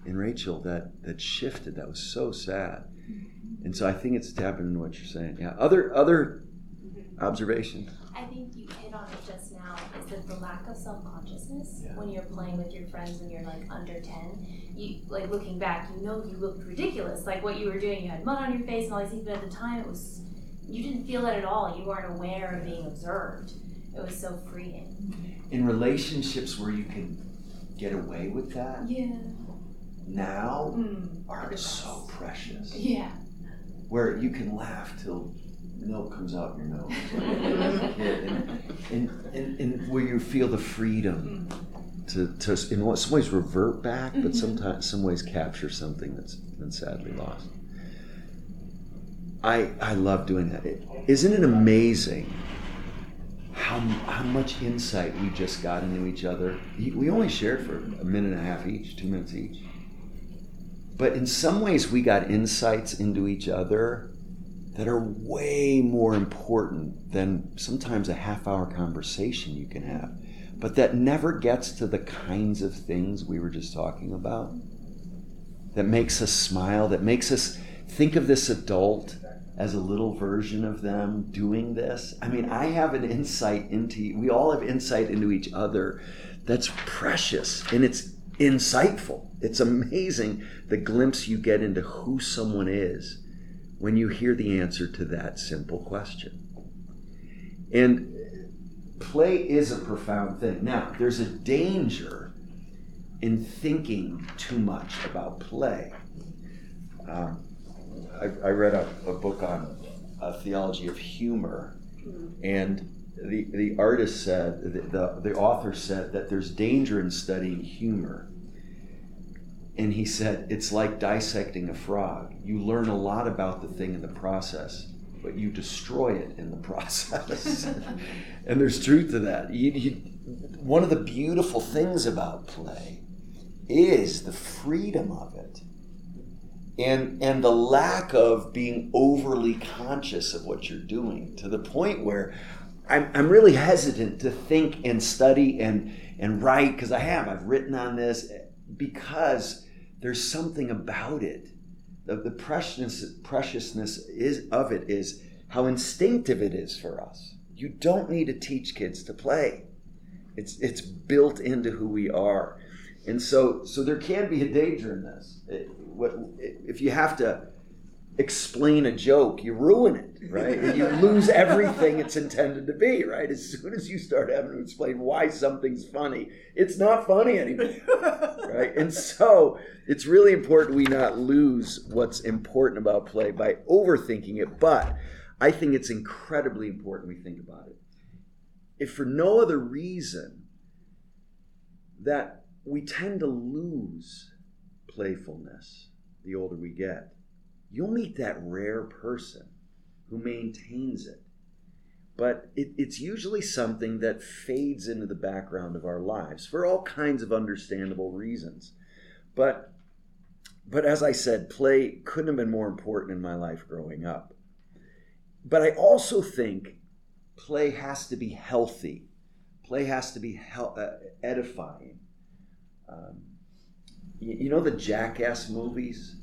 in Rachel that, that shifted. That was so sad. And so I think it's tapping into what you're saying. Yeah. Other other mm-hmm. observations? I think you hit on it just now. Is that the lack of self consciousness when you're playing with your friends when you're like under ten? You like looking back, you know you looked ridiculous. Like what you were doing, you had mud on your face and all these things. But at the time, it was you didn't feel that at all. You weren't aware of being observed. It was so freeing. In relationships where you can get away with that, Yeah. now Mm. are so precious. Yeah. Where you can laugh till milk comes out your nose. and, and, and, and where you feel the freedom to, to in some ways revert back, but Mhm. sometimes some ways capture something that's been sadly lost. I I love doing that. Isn't it amazing how how much insight we just got into each other? We only shared for a minute and a half each, two minutes each. But in some ways, we got insights into each other that are way more important than sometimes a half hour conversation you can have, but that never gets to the kinds of things we were just talking about. That makes us smile, that makes us think of this adult as a little version of them doing this. I mean, I have an insight into, we all have insight into each other that's precious and it's insightful. It's amazing the glimpse you get into who someone is when you hear the answer to that simple question. And play is a profound thing. Now, there's a danger in thinking too much about play. Um, I, I read a, a book on a theology of humor, mm-hmm. and the, the artist said, the, the, the author said that there's danger in studying humor. And he said, it's like dissecting a frog. You learn a lot about the thing in the process, but you destroy it in the process. and there's truth to that. You, you, one of the beautiful things about play is the freedom of it and and the lack of being overly conscious of what you're doing to the point where I'm, I'm really hesitant to think and study and and write because I have I've written on this because there's something about it. The, the preciousness preciousness is of it is how instinctive it is for us. You don't need to teach kids to play. It's it's built into who we are. And so so there can be a danger in this. It- what, if you have to explain a joke you ruin it right? You lose everything it's intended to be right? As soon as you start having to explain why something's funny it's not funny anymore right? And so it's really important we not lose what's important about play by overthinking it but i think it's incredibly important we think about it. If for no other reason that we tend to lose playfulness the older we get. You'll meet that rare person who maintains it. But it, it's usually something that fades into the background of our lives for all kinds of understandable reasons. But, but as I said, play couldn't have been more important in my life growing up. But I also think play has to be healthy. Play has to be hel- uh, edifying. Um, you, you know the Jackass movies?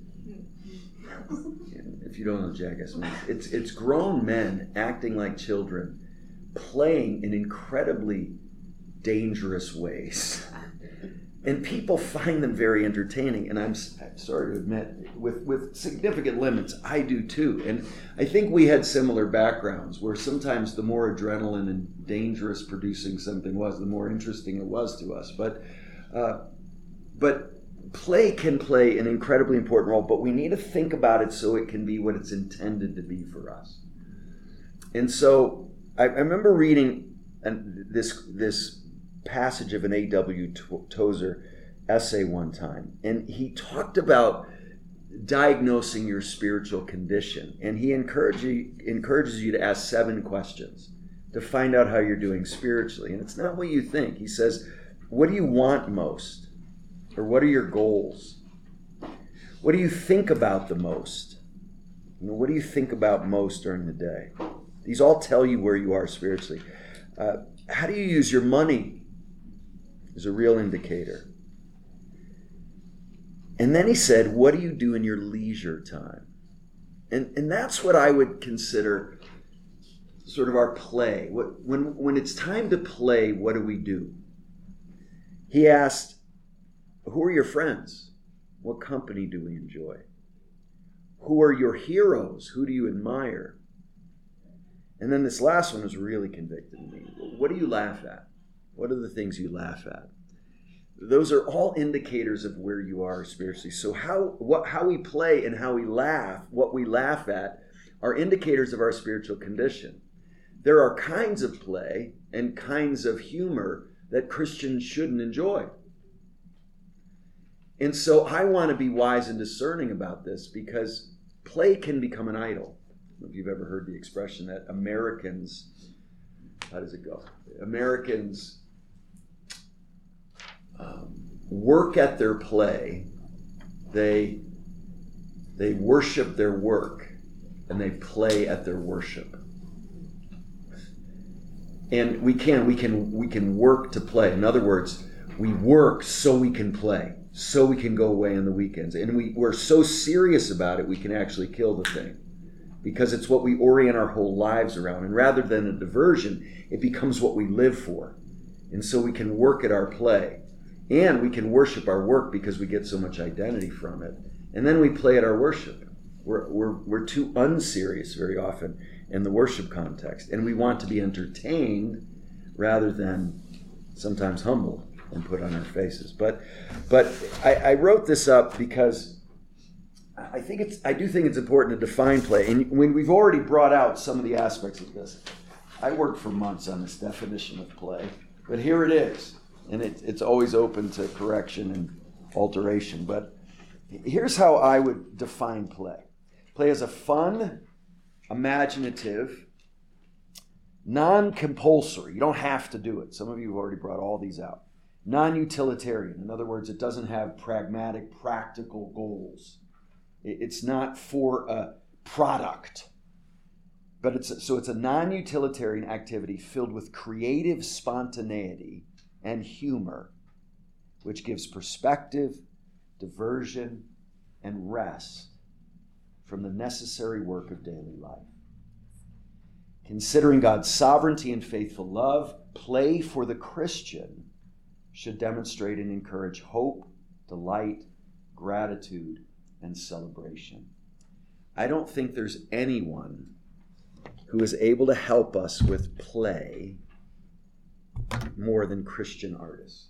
If you don't know Jackass movies, it's it's grown men acting like children, playing in incredibly dangerous ways, and people find them very entertaining. And I'm, I'm sorry to admit, with with significant limits, I do too. And I think we had similar backgrounds, where sometimes the more adrenaline and dangerous producing something was, the more interesting it was to us. But uh, but play can play an incredibly important role, but we need to think about it so it can be what it's intended to be for us. And so I, I remember reading an, this this passage of an A.W. Tozer essay one time, and he talked about diagnosing your spiritual condition, and he encourage you, encourages you to ask seven questions to find out how you're doing spiritually. And it's not what you think. He says, "What do you want most?" Or what are your goals? What do you think about the most? What do you think about most during the day? These all tell you where you are spiritually. Uh, how do you use your money? Is a real indicator. And then he said, What do you do in your leisure time? And, and that's what I would consider sort of our play. What, when, when it's time to play, what do we do? He asked, who are your friends? What company do we enjoy? Who are your heroes? Who do you admire? And then this last one has really convicted me. What do you laugh at? What are the things you laugh at? those are all indicators of where you are spiritually. So how what how we play and how we laugh, what we laugh at, are indicators of our spiritual condition. There are kinds of play and kinds of humor that Christians shouldn't enjoy. And so I want to be wise and discerning about this because play can become an idol. if you've ever heard the expression that Americans, how does it go? Americans um, work at their play, they, they worship their work, and they play at their worship. And we can, we can, we can work to play. In other words, we work so we can play, so we can go away on the weekends. And we, we're so serious about it, we can actually kill the thing because it's what we orient our whole lives around. And rather than a diversion, it becomes what we live for. And so we can work at our play and we can worship our work because we get so much identity from it. And then we play at our worship. We're, we're, we're too unserious very often in the worship context. And we want to be entertained rather than sometimes humble and put on our faces. But, but I, I wrote this up because I think it's I do think it's important to define play. And when we've already brought out some of the aspects of this, I worked for months on this definition of play, but here it is, and it, it's always open to correction and alteration. But here's how I would define play: play is a fun, imaginative, non-compulsory. You don't have to do it. Some of you have already brought all these out. Non-utilitarian. In other words, it doesn't have pragmatic, practical goals it's not for a product. But it's so it's a non-utilitarian activity filled with creative spontaneity and humor, which gives perspective, diversion, and rest from the necessary work of daily life. Considering God's sovereignty and faithful love, play for the Christian should demonstrate and encourage hope, delight, gratitude, and celebration. I don't think there's anyone who is able to help us with play more than Christian artists.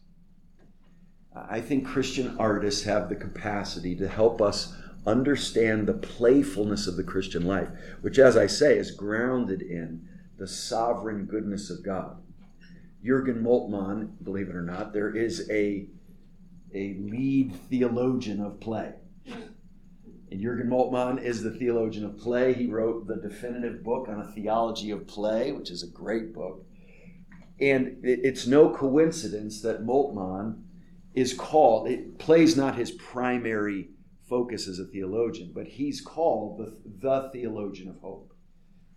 I think Christian artists have the capacity to help us understand the playfulness of the Christian life, which, as I say, is grounded in the sovereign goodness of God. Jurgen Moltmann, believe it or not, there is a, a lead theologian of play. And Jurgen Moltmann is the theologian of play. He wrote the definitive book on a theology of play, which is a great book. And it's no coincidence that Moltmann is called, it, plays not his primary focus as a theologian, but he's called the, the theologian of hope.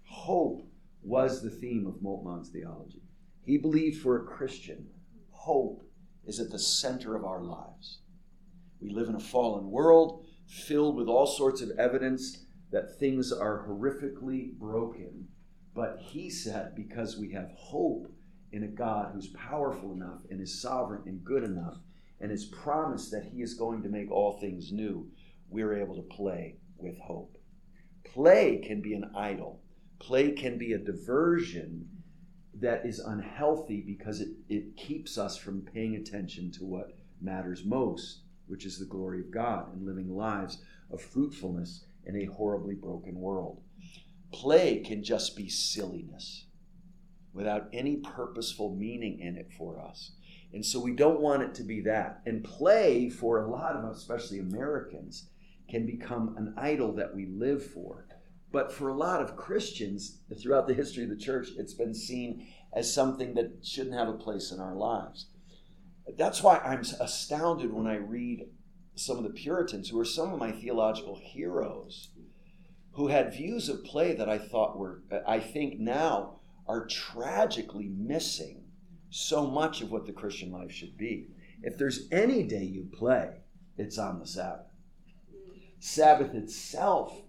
Hope was the theme of Moltmann's theology. He believed for a Christian, hope is at the center of our lives. We live in a fallen world filled with all sorts of evidence that things are horrifically broken. But he said, because we have hope in a God who's powerful enough and is sovereign and good enough, and has promised that he is going to make all things new, we're able to play with hope. Play can be an idol, play can be a diversion that is unhealthy because it, it keeps us from paying attention to what matters most which is the glory of God, and living lives of fruitfulness in a horribly broken world. Play can just be silliness without any purposeful meaning in it for us. And so we don't want it to be that. And play, for a lot of us, especially Americans, can become an idol that we live for. But for a lot of Christians throughout the history of the church, it's been seen as something that shouldn't have a place in our lives. That's why I'm astounded when I read some of the Puritans, who are some of my theological heroes, who had views of play that I thought were, I think now, are tragically missing so much of what the Christian life should be. If there's any day you play, it's on the Sabbath. Sabbath itself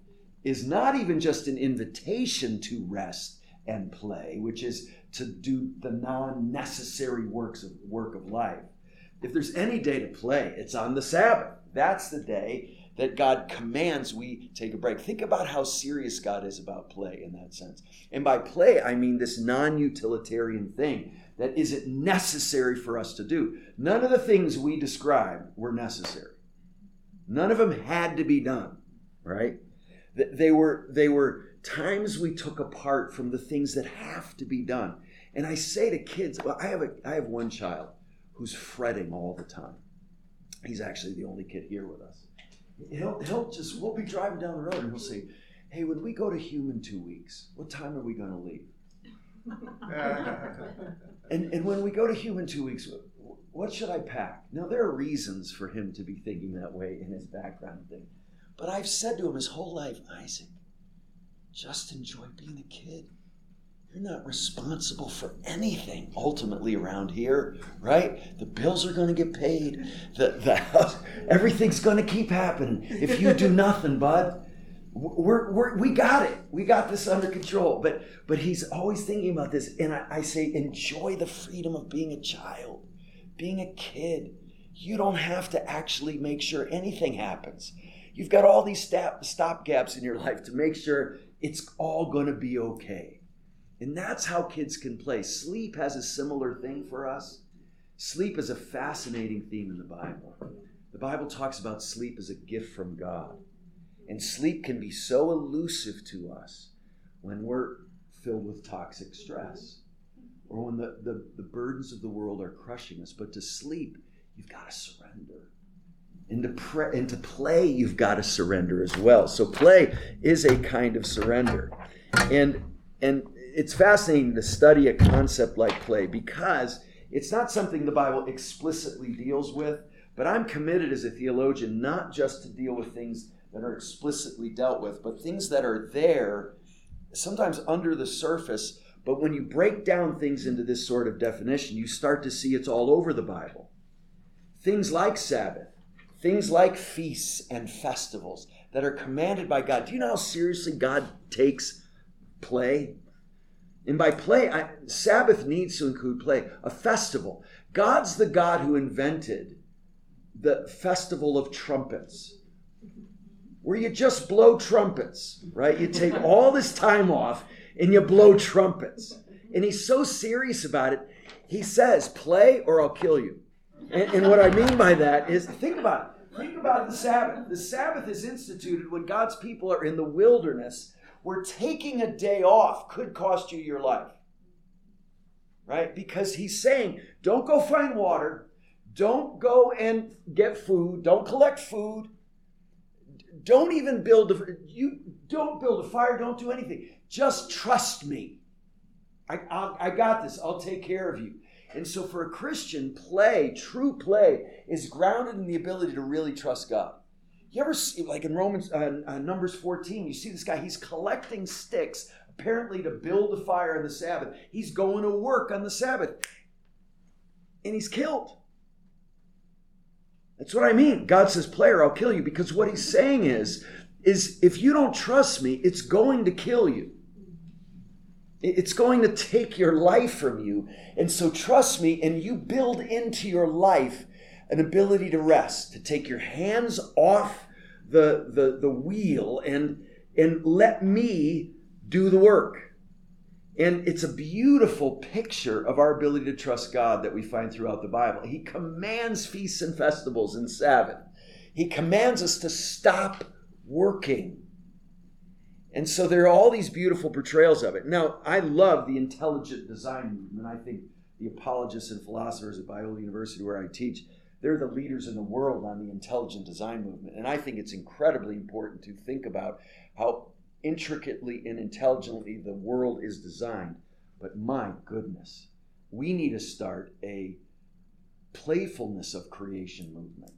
is not even just an invitation to rest and play, which is to do the non-necessary works of work of life. If there's any day to play, it's on the Sabbath. That's the day that God commands we take a break. Think about how serious God is about play in that sense. And by play, I mean this non utilitarian thing that isn't necessary for us to do. None of the things we described were necessary. None of them had to be done, right? They were, they were times we took apart from the things that have to be done. And I say to kids, well, I have, a, I have one child who's fretting all the time. He's actually the only kid here with us. He'll, he'll just, we'll be driving down the road and he'll say, Hey, when we go to Hume in two weeks, what time are we going to leave? and, and when we go to Hume in two weeks, what should I pack? Now, there are reasons for him to be thinking that way in his background thing. But I've said to him his whole life, Isaac, just enjoy being a kid. You're not responsible for anything ultimately around here, right? The bills are going to get paid. The, the house, everything's going to keep happening if you do nothing, bud. We're, we're, we got it. We got this under control. But but he's always thinking about this. And I, I say, enjoy the freedom of being a child, being a kid. You don't have to actually make sure anything happens. You've got all these stop, stop gaps in your life to make sure it's all going to be okay. And that's how kids can play. Sleep has a similar thing for us. Sleep is a fascinating theme in the Bible. The Bible talks about sleep as a gift from God. And sleep can be so elusive to us when we're filled with toxic stress or when the, the, the burdens of the world are crushing us. But to sleep, you've got to surrender. And to, pray, and to play, you've got to surrender as well. So play is a kind of surrender. And, and it's fascinating to study a concept like play because it's not something the Bible explicitly deals with, but I'm committed as a theologian not just to deal with things that are explicitly dealt with, but things that are there, sometimes under the surface. But when you break down things into this sort of definition, you start to see it's all over the Bible. Things like Sabbath, things like feasts and festivals that are commanded by God. Do you know how seriously God takes play? And by play, I, Sabbath needs to include play. A festival. God's the God who invented the festival of trumpets, where you just blow trumpets, right? You take all this time off and you blow trumpets. And he's so serious about it, he says, play or I'll kill you. And, and what I mean by that is think about it. Think about the Sabbath. The Sabbath is instituted when God's people are in the wilderness where taking a day off could cost you your life. Right? Because he's saying, don't go find water, don't go and get food, don't collect food, don't even build a you don't build a fire, don't do anything. Just trust me. I, I, I got this. I'll take care of you. And so, for a Christian, play, true play, is grounded in the ability to really trust God. You ever see, like in Romans, uh, uh, Numbers 14, you see this guy, he's collecting sticks apparently to build a fire on the Sabbath. He's going to work on the Sabbath. And he's killed. That's what I mean. God says, player, I'll kill you. Because what he's saying is, is if you don't trust me, it's going to kill you. It's going to take your life from you. And so trust me, and you build into your life an ability to rest, to take your hands off the, the, the wheel and, and let me do the work. And it's a beautiful picture of our ability to trust God that we find throughout the Bible. He commands feasts and festivals and Sabbath. He commands us to stop working. And so there are all these beautiful portrayals of it. Now, I love the intelligent design movement. I think the apologists and philosophers at Biola University, where I teach, they're the leaders in the world on the intelligent design movement. And I think it's incredibly important to think about how intricately and intelligently the world is designed. But my goodness, we need to start a playfulness of creation movement.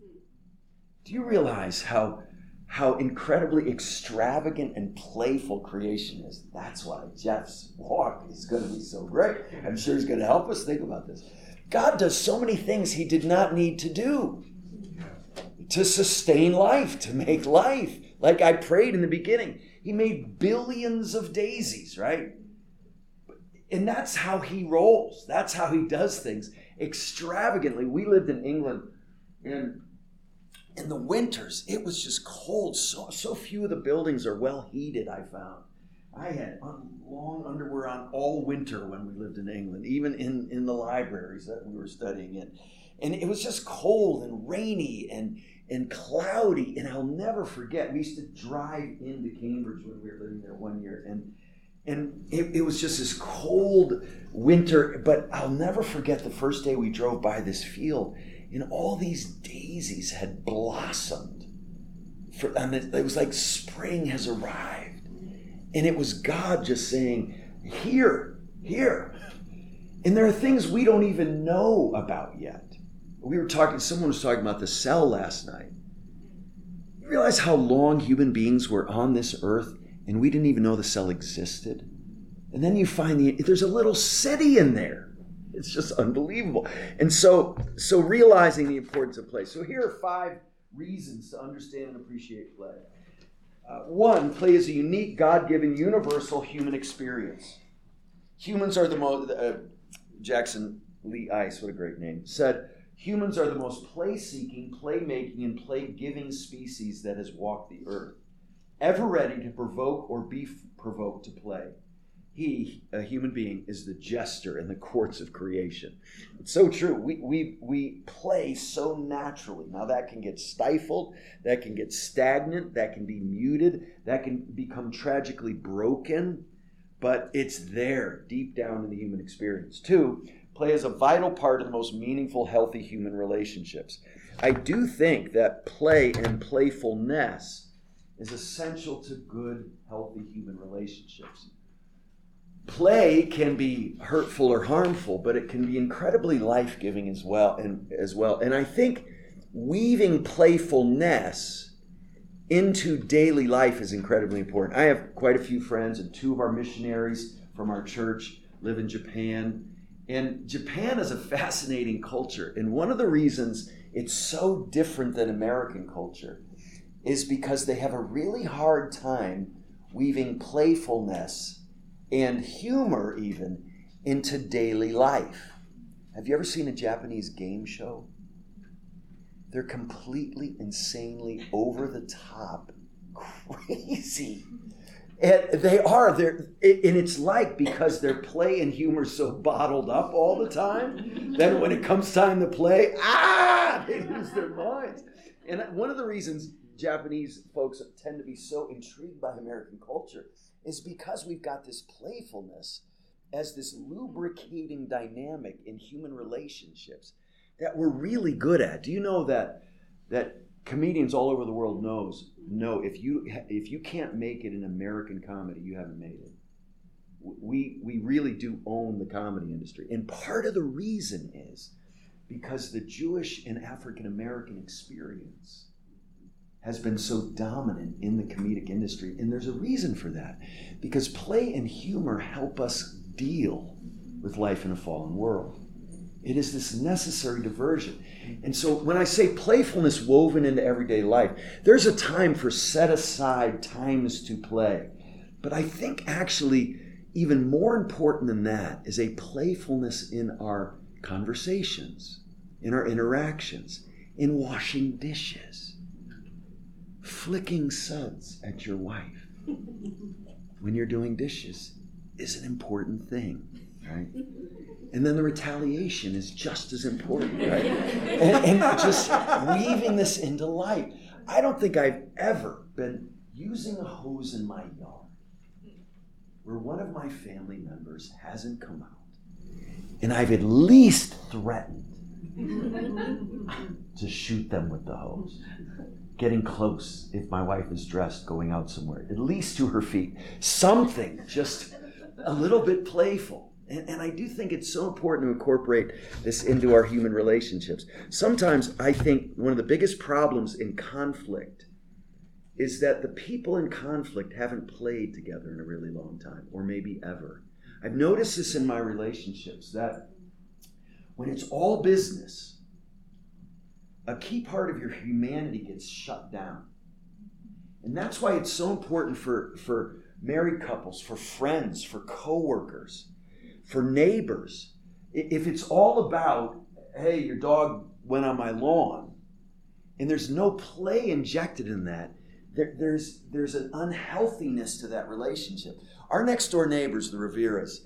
Do you realize how how incredibly extravagant and playful creation is? That's why Jeff's walk is going to be so great. I'm sure he's going to help us think about this. God does so many things he did not need to do to sustain life, to make life. Like I prayed in the beginning, he made billions of daisies, right? And that's how he rolls. That's how he does things extravagantly. We lived in England, and in the winters, it was just cold. So so few of the buildings are well heated. I found. I had long underwear on all winter when we lived in England, even in in the libraries that we were studying in, and it was just cold and rainy and and cloudy. And I'll never forget. We used to drive into Cambridge when we were living there one year, and and it, it was just this cold winter. But I'll never forget the first day we drove by this field and all these daisies had blossomed. For, and it, it was like spring has arrived. And it was God just saying, Here, here. And there are things we don't even know about yet. We were talking, someone was talking about the cell last night. You realize how long human beings were on this earth and we didn't even know the cell existed? And then you find the, there's a little city in there it's just unbelievable. And so, so realizing the importance of play. So here are five reasons to understand and appreciate play. Uh, one, play is a unique, God-given, universal human experience. Humans are the most. Uh, Jackson Lee Ice, what a great name, said humans are the most play-seeking, play-making, and play-giving species that has walked the earth, ever ready to provoke or be provoked to play he, a human being, is the jester in the courts of creation. It's so true. We, we, we play so naturally. Now, that can get stifled, that can get stagnant, that can be muted, that can become tragically broken, but it's there deep down in the human experience. Two, play is a vital part of the most meaningful, healthy human relationships. I do think that play and playfulness is essential to good, healthy human relationships play can be hurtful or harmful, but it can be incredibly life-giving as well. And as well, and I think weaving playfulness into daily life is incredibly important. I have quite a few friends, and two of our missionaries from our church live in Japan. And Japan is a fascinating culture. And one of the reasons it's so different than American culture is because they have a really hard time weaving playfulness and humor even into daily life. Have you ever seen a Japanese game show? They're completely insanely over the top crazy. And they are. They're, and it's like because their play and humor so bottled up all the time, then when it comes time to play, ah, they lose their minds. And one of the reasons Japanese folks tend to be so intrigued by American culture is because we've got this playfulness as this lubricating dynamic in human relationships that we're really good at. Do you know that that comedians all over the world knows know if you if you can't make it in American comedy, you haven't made it. We we really do own the comedy industry, and part of the reason is because the Jewish and African American experience has been so dominant in the comedic industry. And there's a reason for that. Because play and humor help us deal with life in a fallen world. It is this necessary diversion. And so when I say playfulness woven into everyday life, there's a time for set aside times to play. But I think actually, even more important than that is a playfulness in our conversations, in our interactions, in washing dishes flicking suds at your wife when you're doing dishes is an important thing, right? And then the retaliation is just as important, right? And, and just weaving this into life. I don't think I've ever been using a hose in my yard where one of my family members hasn't come out and I've at least threatened to shoot them with the hose getting close if my wife is dressed going out somewhere, at least to her feet. Something just a little bit playful. And, and, I do think it's so important to incorporate this into our human relationships. Sometimes I think one of the biggest problems in conflict is that the people in conflict haven't played together in a really long time, or maybe ever. I've noticed this in my relationships that when it's all business, a key part of your humanity gets shut down. And that's why it's so important for, for married couples, for friends, for coworkers, for neighbors. If it's all about, hey, your dog went on my lawn, and there's no play injected in that, there, there's there's an unhealthiness to that relationship. Our next door neighbors, the Riveras,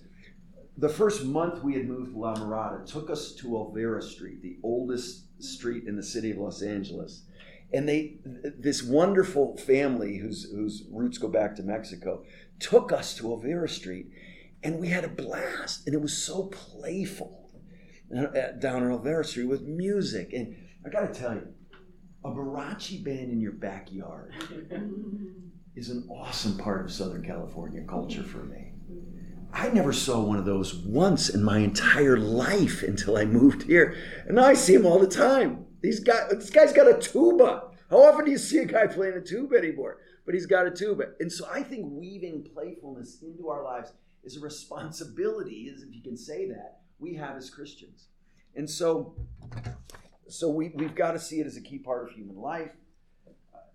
the first month we had moved to La Mirada, took us to Olvera Street, the oldest street in the city of Los Angeles. And they, this wonderful family whose, whose roots go back to Mexico, took us to Olvera Street, and we had a blast. And it was so playful down on Olvera Street with music. And I got to tell you, a mariachi band in your backyard is an awesome part of Southern California culture for me. I never saw one of those once in my entire life until I moved here. And now I see them all the time. These guy, this guy's got a tuba. How often do you see a guy playing a tuba anymore? But he's got a tuba. And so I think weaving playfulness into our lives is a responsibility, is if you can say that, we have as Christians. And so, so we, we've got to see it as a key part of human life.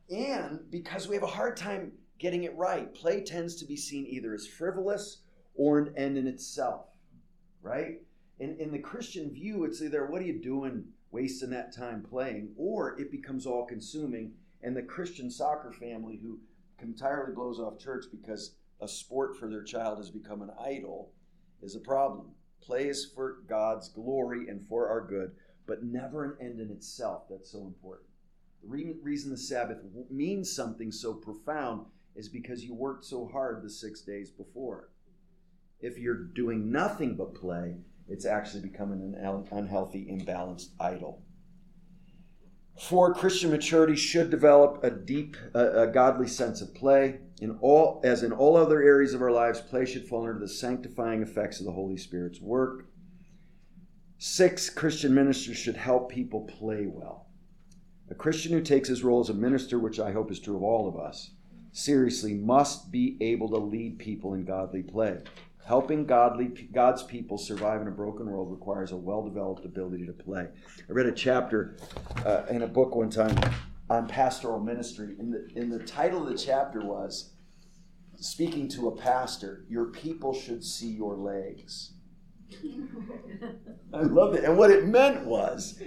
And because we have a hard time getting it right, play tends to be seen either as frivolous or an end in itself, right? In, in the Christian view, it's either what are you doing wasting that time playing, or it becomes all consuming. And the Christian soccer family who entirely blows off church because a sport for their child has become an idol is a problem. Play is for God's glory and for our good, but never an end in itself. That's so important. The reason the Sabbath means something so profound is because you worked so hard the six days before. If you're doing nothing but play, it's actually becoming an unhealthy, imbalanced idol. For Christian maturity should develop a deep, a godly sense of play. In all, as in all other areas of our lives, play should fall under the sanctifying effects of the Holy Spirit's work. Six, Christian ministers should help people play well. A Christian who takes his role as a minister, which I hope is true of all of us, seriously must be able to lead people in godly play. Helping godly, God's people survive in a broken world requires a well developed ability to play. I read a chapter uh, in a book one time on pastoral ministry, and the, and the title of the chapter was Speaking to a Pastor, Your People Should See Your Legs. I love it. And what it meant was,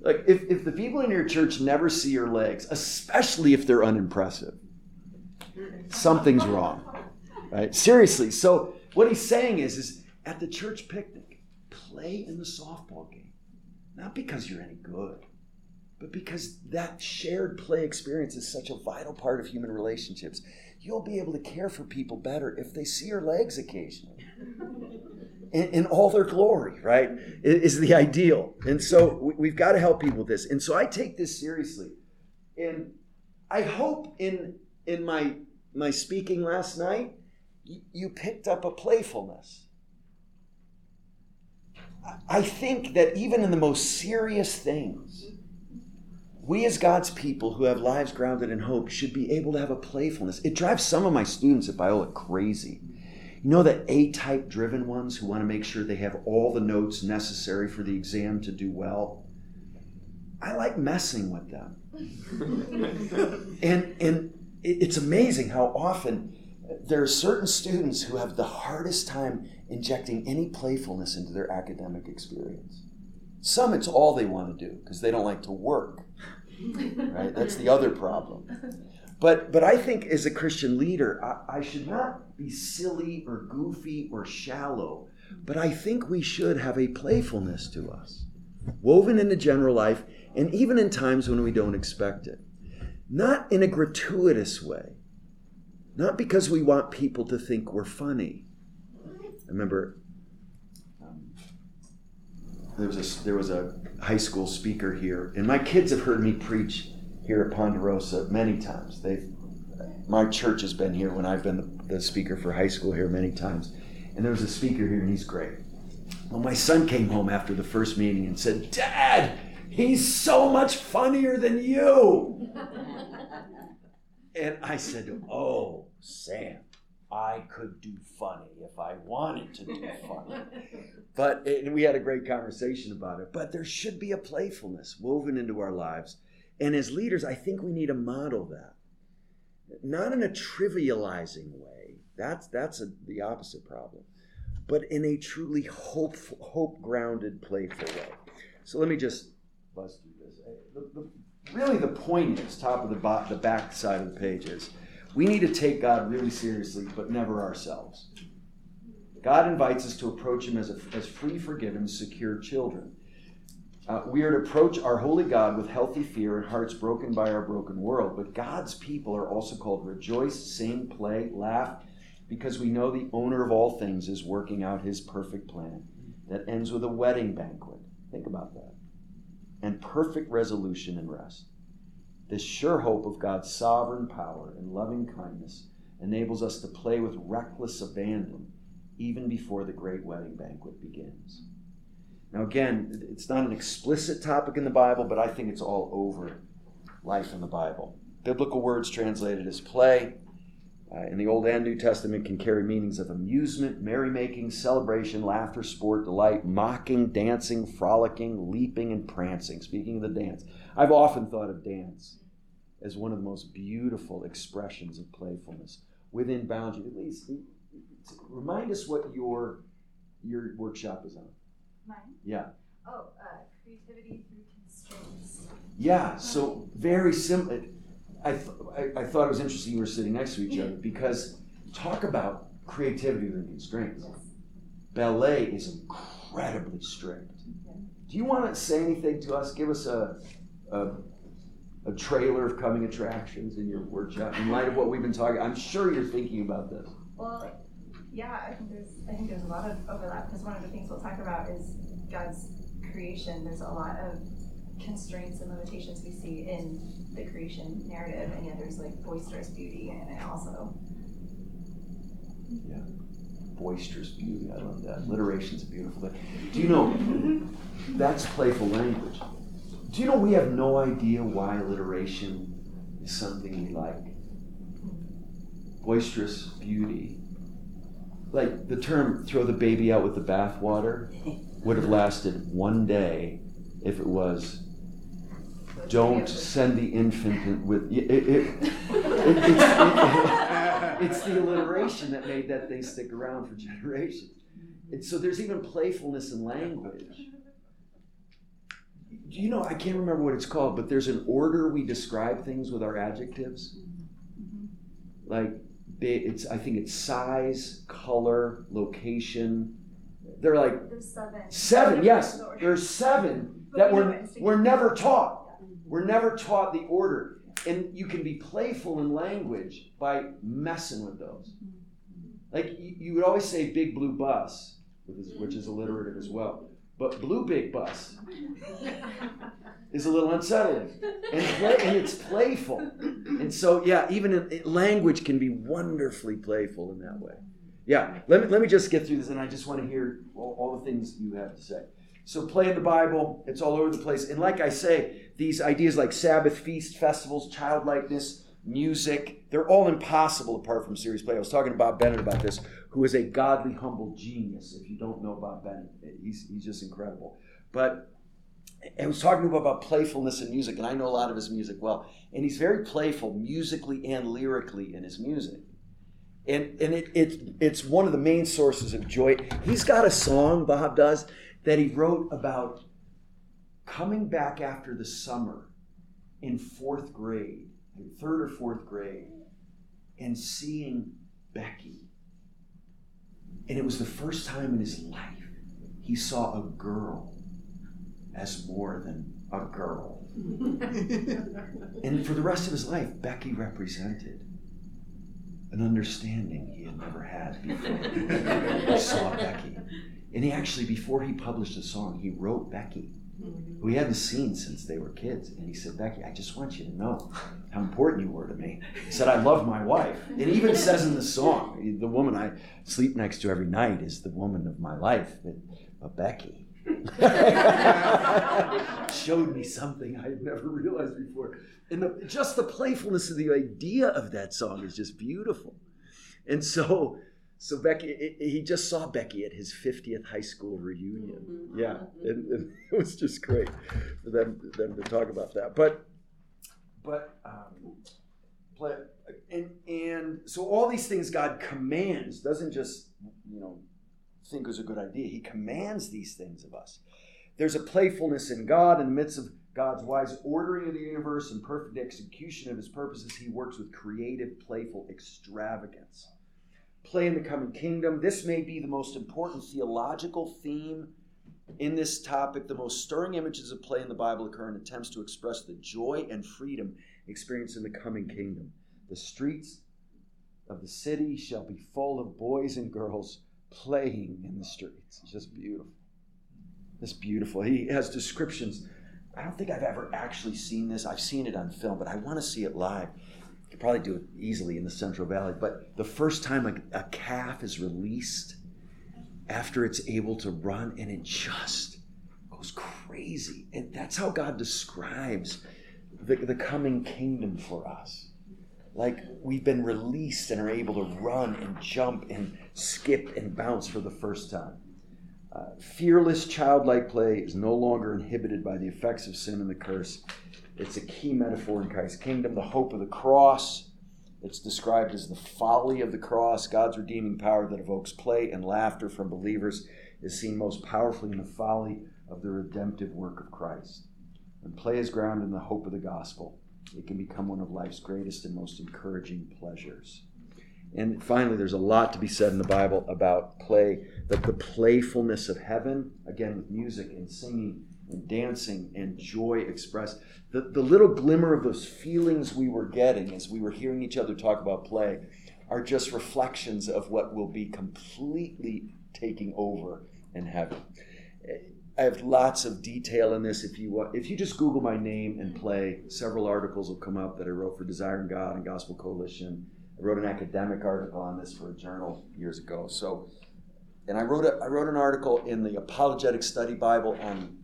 like, if, if the people in your church never see your legs, especially if they're unimpressive, something's wrong. Right? Seriously. So what he's saying is, is at the church picnic, play in the softball game. Not because you're any good, but because that shared play experience is such a vital part of human relationships. You'll be able to care for people better if they see your legs occasionally. In, in all their glory, right? Is the ideal. And so we've got to help people with this. And so I take this seriously. And I hope in in my my speaking last night you picked up a playfulness. I think that even in the most serious things, we as God's people who have lives grounded in hope should be able to have a playfulness. It drives some of my students at Biola crazy. You know that A type driven ones who want to make sure they have all the notes necessary for the exam to do well? I like messing with them. and and it's amazing how often there are certain students who have the hardest time injecting any playfulness into their academic experience. Some, it's all they want to do because they don't like to work. Right? That's the other problem. But, but I think as a Christian leader, I, I should not be silly or goofy or shallow, but I think we should have a playfulness to us, woven into general life, and even in times when we don't expect it. Not in a gratuitous way, not because we want people to think we're funny. I remember um, there was a there was a high school speaker here, and my kids have heard me preach here at Ponderosa many times. They've my church has been here when I've been the, the speaker for high school here many times, and there was a speaker here, and he's great. Well, my son came home after the first meeting and said, "Dad, he's so much funnier than you." And I said, Oh, Sam, I could do funny if I wanted to do funny. But and we had a great conversation about it. But there should be a playfulness woven into our lives. And as leaders, I think we need to model that. Not in a trivializing way. That's that's a, the opposite problem. But in a truly hopeful, hope grounded, playful way. So let me just buzz through this. The, the really the point is, top of the, bo- the back side of the page is, we need to take God really seriously, but never ourselves. God invites us to approach Him as, a, as free, forgiven, secure children. Uh, we are to approach our holy God with healthy fear and hearts broken by our broken world. But God's people are also called rejoice, sing, play, laugh, because we know the owner of all things is working out his perfect plan that ends with a wedding banquet. Think about that. And perfect resolution and rest. This sure hope of God's sovereign power and loving kindness enables us to play with reckless abandon even before the great wedding banquet begins. Now, again, it's not an explicit topic in the Bible, but I think it's all over life in the Bible. Biblical words translated as play uh, in the Old and New Testament can carry meanings of amusement, merrymaking, celebration, laughter, sport, delight, mocking, dancing, frolicking, leaping, and prancing. Speaking of the dance, I've often thought of dance as one of the most beautiful expressions of playfulness within boundaries. At least remind us what your your workshop is on. Mine? Yeah. Oh, uh, creativity through constraints. Yeah, so very simple. I, th- I, I, thought it was interesting you were sitting next to each other mm-hmm. because talk about creativity within constraints. Yes. Ballet is incredibly strict. Mm-hmm. Do you want to say anything to us? Give us a, a, a trailer of coming attractions in your workshop in light of what we've been talking. I'm sure you're thinking about this. Well, yeah, I think there's I think there's a lot of overlap because one of the things we'll talk about is God's creation. There's a lot of constraints and limitations we see in the creation narrative, and yet there's like boisterous beauty in it also. Yeah, boisterous beauty. I love that. Alliteration's a beautiful thing. Do you know that's playful language? Do you know we have no idea why alliteration is something we like? Boisterous beauty like the term throw the baby out with the bathwater would have lasted one day if it was don't send the infant with it, it, it, it's, it's, the alliteration that made that thing stick around for generations and so there's even playfulness in language you know i can't remember what it's called but there's an order we describe things with our adjectives like it's I think it's size, color, location. They're like There's seven. Seven, yes. There's seven that were we're never taught. We're never taught the order. And you can be playful in language by messing with those. Like you, would always say big blue bus, which is alliterative as well. But blue big bus is a little unsettling, and, play, and it's playful. And so, yeah, even in, in language can be wonderfully playful in that way. Yeah, let me, let me just get through this, and I just want to hear all, all the things you have to say. So, play in the Bible, it's all over the place. And like I say, these ideas like Sabbath, feast, festivals, childlikeness, music, they're all impossible apart from serious play. I was talking to Bob Bennett about this, who is a godly, humble genius. If you don't know Bob Bennett, he's, he's just incredible. But I was talking to him about playfulness in music, and I know a lot of his music well. And he's very playful musically and lyrically in his music. And, and it, it, it's one of the main sources of joy. He's got a song, Bob does, that he wrote about coming back after the summer in fourth grade, in third or fourth grade, and seeing Becky. And it was the first time in his life he saw a girl as more than a girl. and for the rest of his life, Becky represented an understanding he had never had before he saw Becky. And he actually, before he published the song, he wrote Becky, mm-hmm. who he hadn't seen since they were kids. And he said, Becky, I just want you to know how important you were to me. He said, I love my wife. It even says in the song, the woman I sleep next to every night is the woman of my life, but, but Becky. showed me something I had never realized before. And the, just the playfulness of the idea of that song is just beautiful. And so, so Becky, it, it, he just saw Becky at his 50th high school reunion. Mm-hmm. Yeah, and, and, it was just great for them, them to talk about that. But, but, um, and and so all these things God commands doesn't just you know think is a good idea. He commands these things of us. There's a playfulness in God in the midst of God's wise ordering of the universe and perfect execution of his purposes, he works with creative, playful extravagance. Play in the coming kingdom. This may be the most important theological theme in this topic. The most stirring images of play in the Bible occur in attempts to express the joy and freedom experienced in the coming kingdom. The streets of the city shall be full of boys and girls playing in the streets. It's just beautiful. It's beautiful. He has descriptions. I don't think I've ever actually seen this. I've seen it on film, but I want to see it live. You could probably do it easily in the Central Valley. But the first time a, a calf is released after it's able to run, and it just goes crazy. And that's how God describes the, the coming kingdom for us. Like we've been released and are able to run and jump and skip and bounce for the first time. Uh, fearless childlike play is no longer inhibited by the effects of sin and the curse. It's a key metaphor in Christ's kingdom. The hope of the cross, it's described as the folly of the cross. God's redeeming power that evokes play and laughter from believers is seen most powerfully in the folly of the redemptive work of Christ. When play is grounded in the hope of the gospel, it can become one of life's greatest and most encouraging pleasures. And finally, there's a lot to be said in the Bible about play, that the playfulness of heaven, again, with music and singing and dancing and joy expressed. The, the little glimmer of those feelings we were getting as we were hearing each other talk about play are just reflections of what will be completely taking over in heaven. I have lots of detail in this. If you want, if you just Google my name and play, several articles will come up that I wrote for Desire Desiring God and Gospel Coalition. I wrote an academic article on this for a journal years ago. So, and I wrote a, I wrote an article in the Apologetic Study Bible on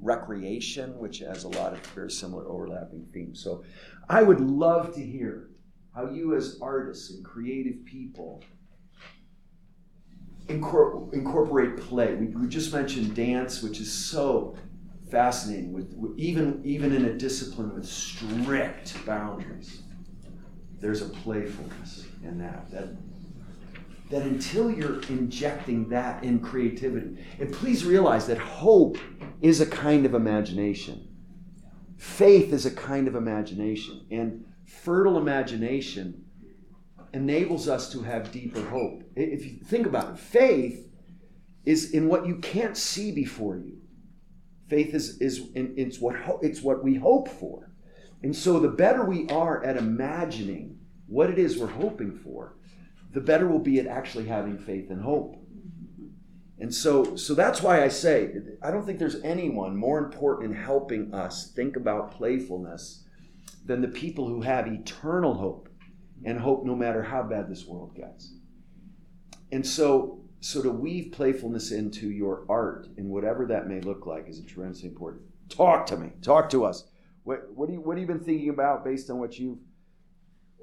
recreation, which has a lot of very similar overlapping themes. So, I would love to hear how you, as artists and creative people, incorporate play. We, we just mentioned dance, which is so fascinating, with, with even even in a discipline with strict boundaries there's a playfulness in that. That that until you're injecting that in creativity, and please realize that hope is a kind of imagination. Faith is a kind of imagination, and fertile imagination enables us to have deeper hope. If you think about it, faith is in what you can't see before you. Faith is, is in, it's, what, it's what we hope for. And so the better we are at imagining what it is we're hoping for, the better we'll be at actually having faith and hope. And so, so that's why I say I don't think there's anyone more important in helping us think about playfulness than the people who have eternal hope and hope no matter how bad this world gets. And so, so to weave playfulness into your art and whatever that may look like is tremendously important. Talk to me. Talk to us. What, what, do you, what have you been thinking about based on what you've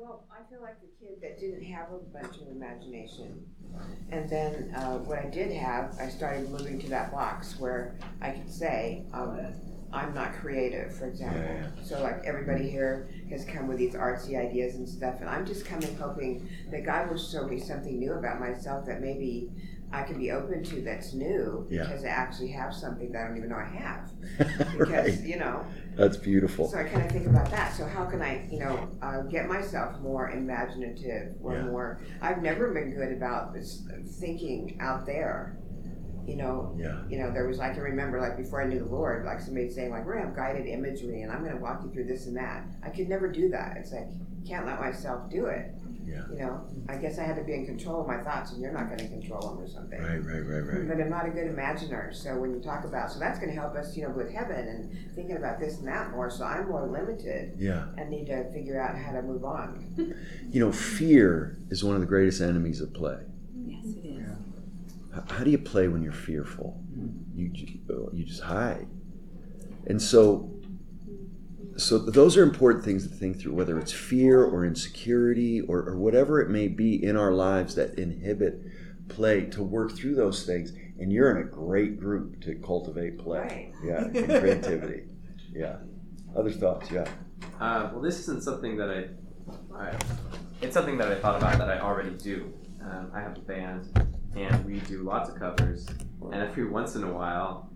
well, I feel like the kid that didn't have a bunch of imagination. And then uh, what I did have, I started moving to that box where I could say, um, I'm not creative, for example. Yeah, yeah. So, like, everybody here has come with these artsy ideas and stuff, and I'm just coming hoping that God will show me something new about myself that maybe I can be open to that's new yeah. because I actually have something that I don't even know I have. Because, right. you know. That's beautiful. So I kind of think about that. So, how can I, you know, uh, get myself more imaginative or yeah. more. I've never been good about this thinking out there. You know, yeah. you know, there was I can remember like before I knew the Lord, like somebody saying like we're gonna have guided imagery and I'm gonna walk you through this and that. I could never do that. It's like can't let myself do it. Yeah. You know, I guess I had to be in control of my thoughts, and you're not going to control them or something. Right, right, right, right. But I'm not a good imaginer. So when you talk about, so that's going to help us, you know, with heaven and thinking about this and that more. So I'm more limited. Yeah. And need to figure out how to move on. you know, fear is one of the greatest enemies of play. Yes, it is. How do you play when you're fearful? Mm. You you just hide. And so so those are important things to think through whether it's fear or insecurity or, or whatever it may be in our lives that inhibit play to work through those things. And you're in a great group to cultivate play. Right. yeah and creativity. Yeah. Other thoughts? Yeah. Uh, well this isn't something that I, I, it's something that i thought about that i already do. Um, i have a band and we do lots of covers. And every once in a while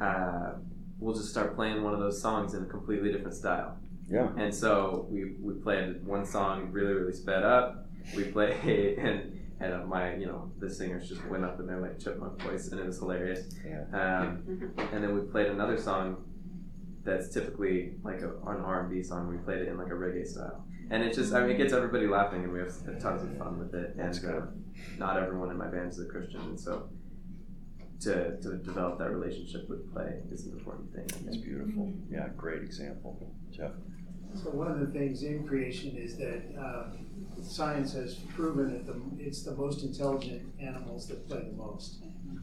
uh, we'll just start playing one of those songs in a completely different style. Yeah. And so we we played one song really really sped up. We play and and uh, my you know the singers just went up in their like chipmunk voice and it was hilarious. Yeah. Um, and then we played another song that's typically like a, an R&B song. We played it in like a reggae style, and it just I mean it gets everybody laughing, and we have tons of fun with it. That's and uh, not everyone in my band is a Christian, and so to to develop that relationship with play is an important thing. It's beautiful. Yeah, great example, Jeff. So one of the things in creation is that uh, science has proven that the, it's the most intelligent animals that play the most.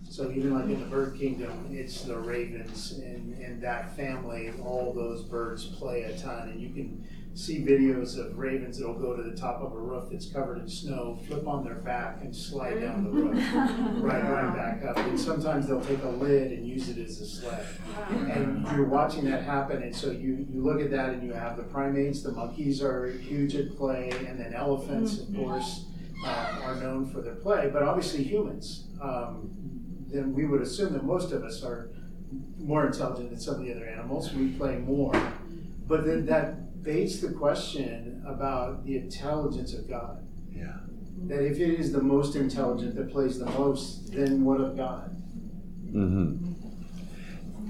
So even like in the bird kingdom, it's the ravens and, and that family, all those birds play a ton. And you can see videos of ravens that'll go to the top of a roof that's covered in snow, flip on their back and slide down the roof, right, right back up. And sometimes they'll take a lid and use it as a sled. And you're watching that happen, and so you, you look at that and you have the primates, the monkeys are huge at play, and then elephants, of course, uh, are known for their play, but obviously humans. Um, then we would assume that most of us are more intelligent than some of the other animals. We play more. But then that begs the question about the intelligence of God. Yeah. That if it is the most intelligent that plays the most, then what of God? Mm-hmm.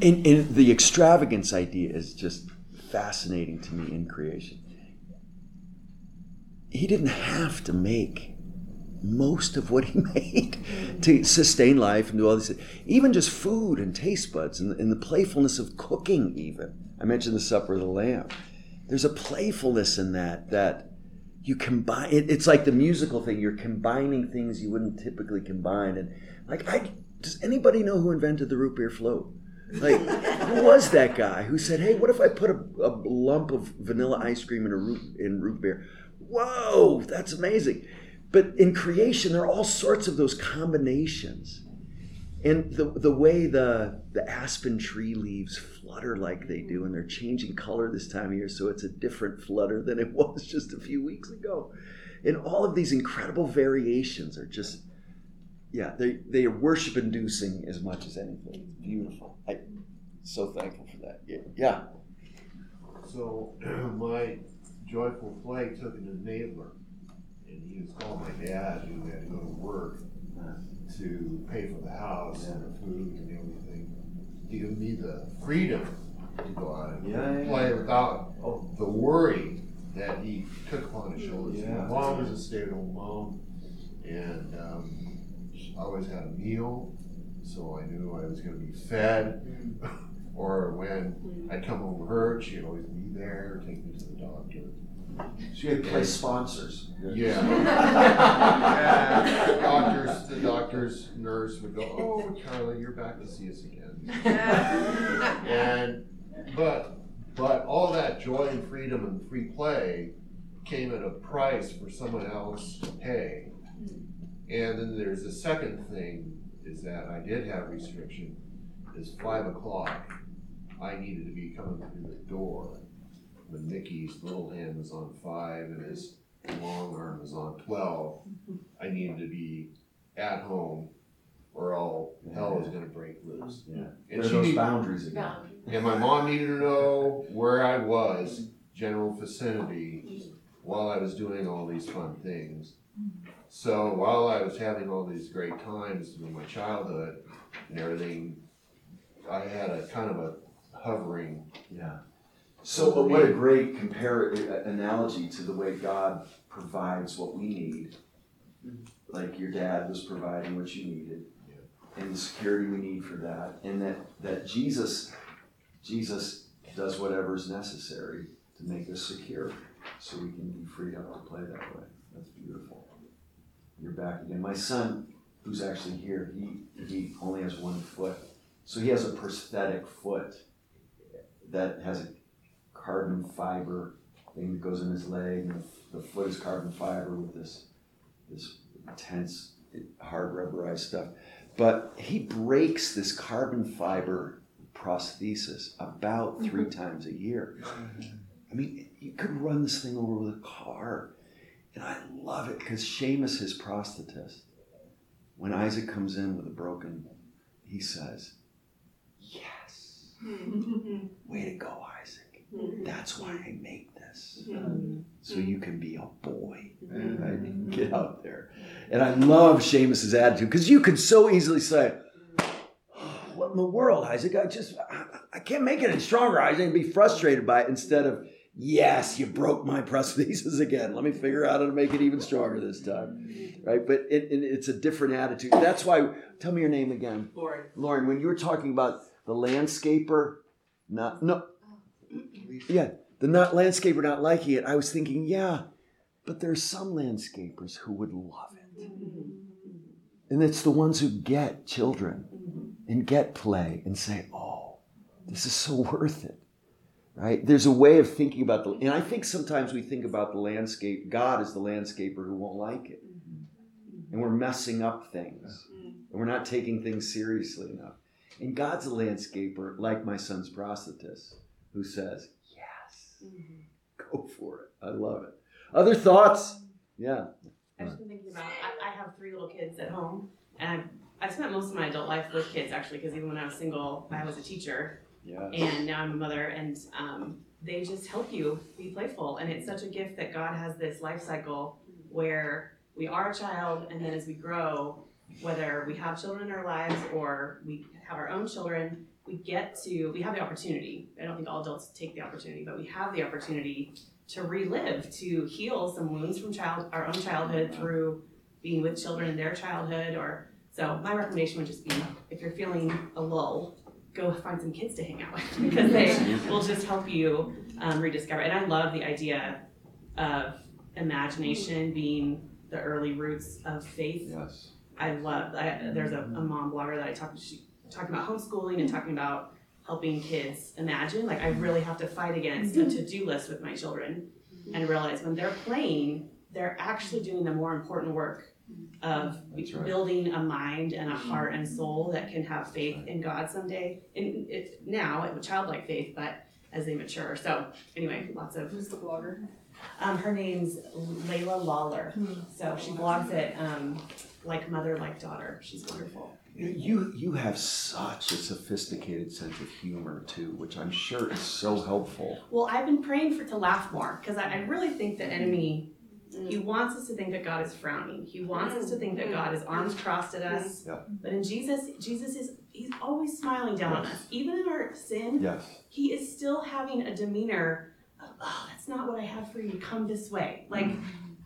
And, and the extravagance idea is just fascinating to me in creation. He didn't have to make most of what he made to sustain life and do all this. Even just food and taste buds and, and the playfulness of cooking, even. I mentioned the Supper of the Lamb. There's a playfulness in that that you combine. It, it's like the musical thing. You're combining things you wouldn't typically combine. And like, I does anybody know who invented the root beer float? Like, who was that guy who said, "Hey, what if I put a, a lump of vanilla ice cream in a root in root beer?" Whoa, that's amazing. But in creation, there are all sorts of those combinations. And the, the way the, the aspen tree leaves flutter like they do, and they're changing color this time of year, so it's a different flutter than it was just a few weeks ago. And all of these incredible variations are just, yeah, they, they are worship inducing as much as anything. It's beautiful. I'm so thankful for that. Yeah. yeah. So my joyful flight took an enabler and he was called my dad who had to go to work to pay for the house and the food and everything. To give me the freedom to go out and Yeah, yeah, play yeah. without the worry that he took upon his shoulders. Yeah. My mom was a stay-at-home mom, and um, she always had a meal, so I knew I was going to be fed. or when I'd come home hurt, she'd always be there, take me to the doctor. She had play And- sponsors. Yeah. yeah. Doctors, the doctors, nurse would go, "Oh, Charlie, you're back to see us again." and but but all that joy and freedom and free play came at a price for someone else to pay. And then there's a second thing is that I did have restriction. Is five o'clock, I needed to be coming through the door when Mickey's little hand was on five and his long arm was on twelve. I needed to be at home, or all hell is going to break loose. Yeah. And Where are she those need- boundaries again? and my mom needed to know where I was, general vicinity, while I was doing all these fun things. So while I was having all these great times in my childhood and everything, I had a kind of a hovering. Yeah. So, but what a great compare uh, analogy to the way God provides what we need. Mm-hmm. Like your dad was providing what you needed, and the security we need for that, and that that Jesus, Jesus does whatever is necessary to make us secure, so we can be free up to play that way. That's beautiful. You're back again. My son, who's actually here, he he only has one foot, so he has a prosthetic foot that has a carbon fiber thing that goes in his leg, and the, the foot is carbon fiber with this this intense hard rubberized stuff. But he breaks this carbon fiber prosthesis about mm-hmm. 3 times a year. I mean, you could run this thing over with a car. And I love it because Seamus, his prosthetist, when Isaac comes in with a broken, he says, Yes. Mm-hmm. Way to go, Isaac. Mm-hmm. That's why I make this. Mm-hmm. So you can be a boy. Mm-hmm. Right? Get out there. And I love Seamus's attitude because you could so easily say, oh, What in the world, Isaac? I just, I, I can't make it any stronger, Isaac, and be frustrated by it instead of, Yes, you broke my prosthesis again. Let me figure out how to make it even stronger this time. Right? But it, it, it's a different attitude. That's why, tell me your name again. Lauren. Lauren, when you were talking about the landscaper, not, no, oh. yeah, the not landscaper not liking it, I was thinking, yeah, but there are some landscapers who would love it. Mm-hmm. And it's the ones who get children and get play and say, oh, this is so worth it. Right? There's a way of thinking about the, and I think sometimes we think about the landscape, God is the landscaper who won't like it. Mm-hmm. And we're messing up things. Mm-hmm. And we're not taking things seriously enough. And God's a landscaper, like my son's prosthetist, who says, yes, go for it. I love it. Other thoughts? Yeah. I've just been thinking about. I, I have three little kids at home, and I've, I've spent most of my adult life with kids actually, because even when I was single, I was a teacher, Yes. and now I'm a mother, and um, they just help you be playful, and it's such a gift that God has this life cycle where we are a child, and then as we grow, whether we have children in our lives or we have our own children, we get to we have the opportunity. I don't think all adults take the opportunity, but we have the opportunity to relive, to heal some wounds from child our own childhood through being with children in their childhood or so my recommendation would just be if you're feeling a lull, go find some kids to hang out with because they will just help you um, rediscover. And I love the idea of imagination being the early roots of faith. Yes. I love. I, there's a, a mom blogger that I talked to. She talking about homeschooling and mm-hmm. talking about helping kids imagine. Like I mm-hmm. really have to fight against a mm-hmm. to-do list with my children, and realize when they're playing, they're actually doing the more important work of right. building a mind and a heart and soul that can have faith in God someday. And it now it childlike faith, but as they mature. So anyway, lots of. Who's the blogger? Um, her name's Leila Lawler. Hmm. So she blogs at um, like mother, like daughter. She's wonderful. You you have such a sophisticated sense of humor too, which I'm sure is so helpful. Well, I've been praying for to laugh more because I, I really think the mm-hmm. enemy. Mm-hmm. He wants us to think that God is frowning. He wants us to think that mm-hmm. God is arms crossed at us. Yeah. But in Jesus, Jesus is he's always smiling down on us. Even in our sin, Yes. he is still having a demeanor of, oh, that's not what I have for you. Come this way. Like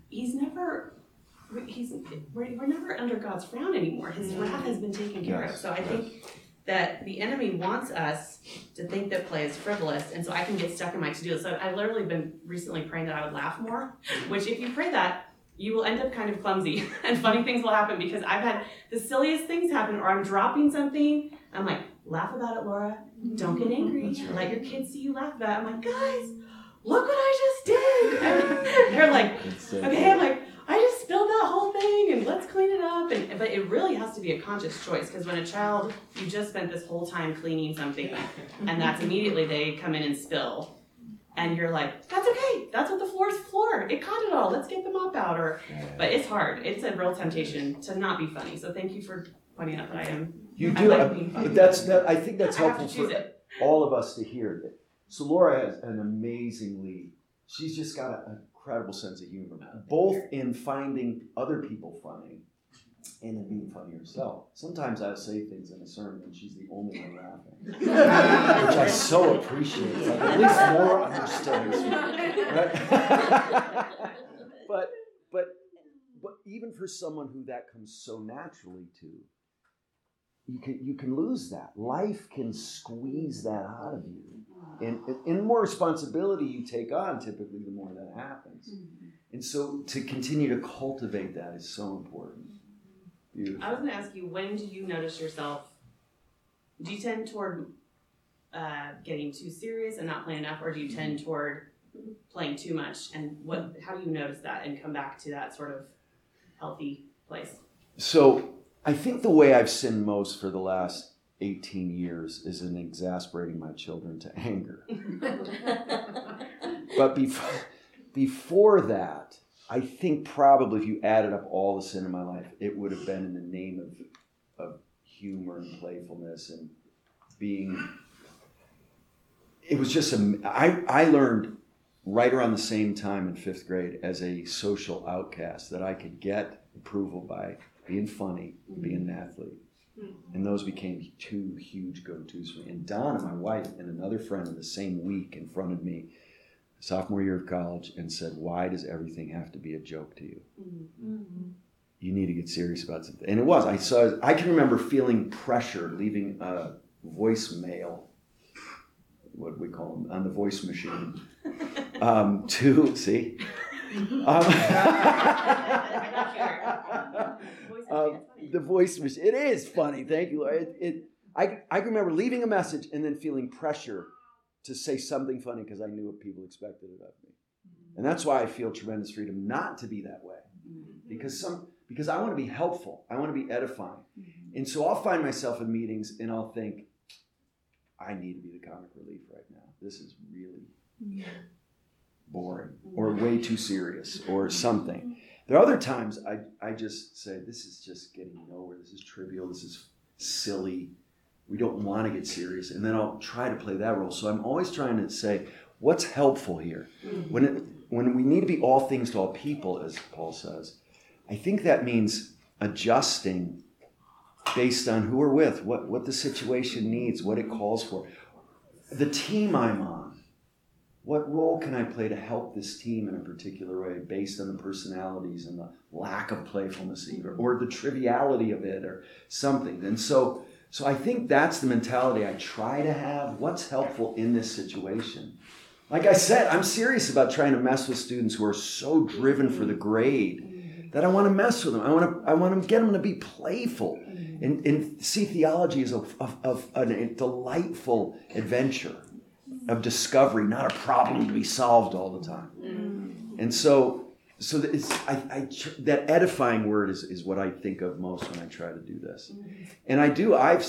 he's never he's we're, we're never under God's frown anymore. His wrath has been taken care of. So I think that the enemy wants us to think that play is frivolous, and so I can get stuck in my to-do list. So I've literally been recently praying that I would laugh more, which if you pray that, you will end up kind of clumsy, and funny things will happen because I've had the silliest things happen, or I'm dropping something. I'm like, laugh about it, Laura. Don't get angry. Let your kids see you laugh about it. I'm like, guys, look what I just did. And they're like, okay. I'm like, I just spilled that whole thing, and let's clean it up. And but it really has to be a conscious choice because when a child, you just spent this whole time cleaning something, and that's immediately they come in and spill. And you're like, that's okay. That's what the floor's floor. It caught it all. Let's get the mop out. Or, but it's hard. It's a real temptation to not be funny. So thank you for pointing out that I am. You I do, like being but funny. that's that. I think that's I helpful for it. all of us to hear that. So Laura has an amazingly. She's just got a- an incredible sense of humor, both in finding other people funny and in being funny herself. Sometimes I'll say things in a sermon and she's the only one laughing, which I so appreciate. It's like, at least more understands me, right? but but but even for someone who that comes so naturally to, you can you can lose that. Life can squeeze that out of you, and and the more responsibility you take on, typically the more that happens. And so to continue to cultivate that is so important. Beautiful. I was going to ask you, when do you notice yourself? Do you tend toward uh, getting too serious and not playing enough, or do you tend toward playing too much? And what? How do you notice that and come back to that sort of healthy place? So I think the way I've sinned most for the last 18 years is in exasperating my children to anger. But before, before that, I think probably if you added up all the sin in my life, it would have been in the name of, of humor and playfulness and being it was just a, I, I learned right around the same time in fifth grade as a social outcast that I could get approval by being funny, being an mm-hmm. athlete. Mm-hmm. And those became two huge go tos for me. And Donna, my wife, and another friend in the same week confronted me, sophomore year of college, and said, Why does everything have to be a joke to you? Mm-hmm. Mm-hmm. You need to get serious about something. And it was. I saw I can remember feeling pressure leaving a voicemail, what we call them, on the voice machine. Um, to see. Um, um, the voice machine. It is funny. Thank you. It, it, I, I can remember leaving a message and then feeling pressure to say something funny because I knew what people expected of me. And that's why I feel tremendous freedom not to be that way. Because some because I want to be helpful. I want to be edifying. And so I'll find myself in meetings and I'll think, I need to be the comic relief right now. This is really boring mm-hmm. or way too serious or something. There are other times I, I just say, this is just getting nowhere. This is trivial. This is silly. We don't want to get serious. And then I'll try to play that role. So I'm always trying to say, what's helpful here? Mm-hmm. When, it, when we need to be all things to all people, as Paul says, I think that means adjusting based on who we're with, what, what the situation needs, what it calls for. The team I'm on, what role can I play to help this team in a particular way based on the personalities and the lack of playfulness either, or the triviality of it or something. And so so I think that's the mentality I try to have. What's helpful in this situation? Like I said, I'm serious about trying to mess with students who are so driven for the grade that I want to mess with them. I want to I want to get them to be playful and, and see theology as a, a delightful adventure of discovery, not a problem to be solved all the time. And so, so I, I that edifying word is, is what I think of most when I try to do this. And I do. I've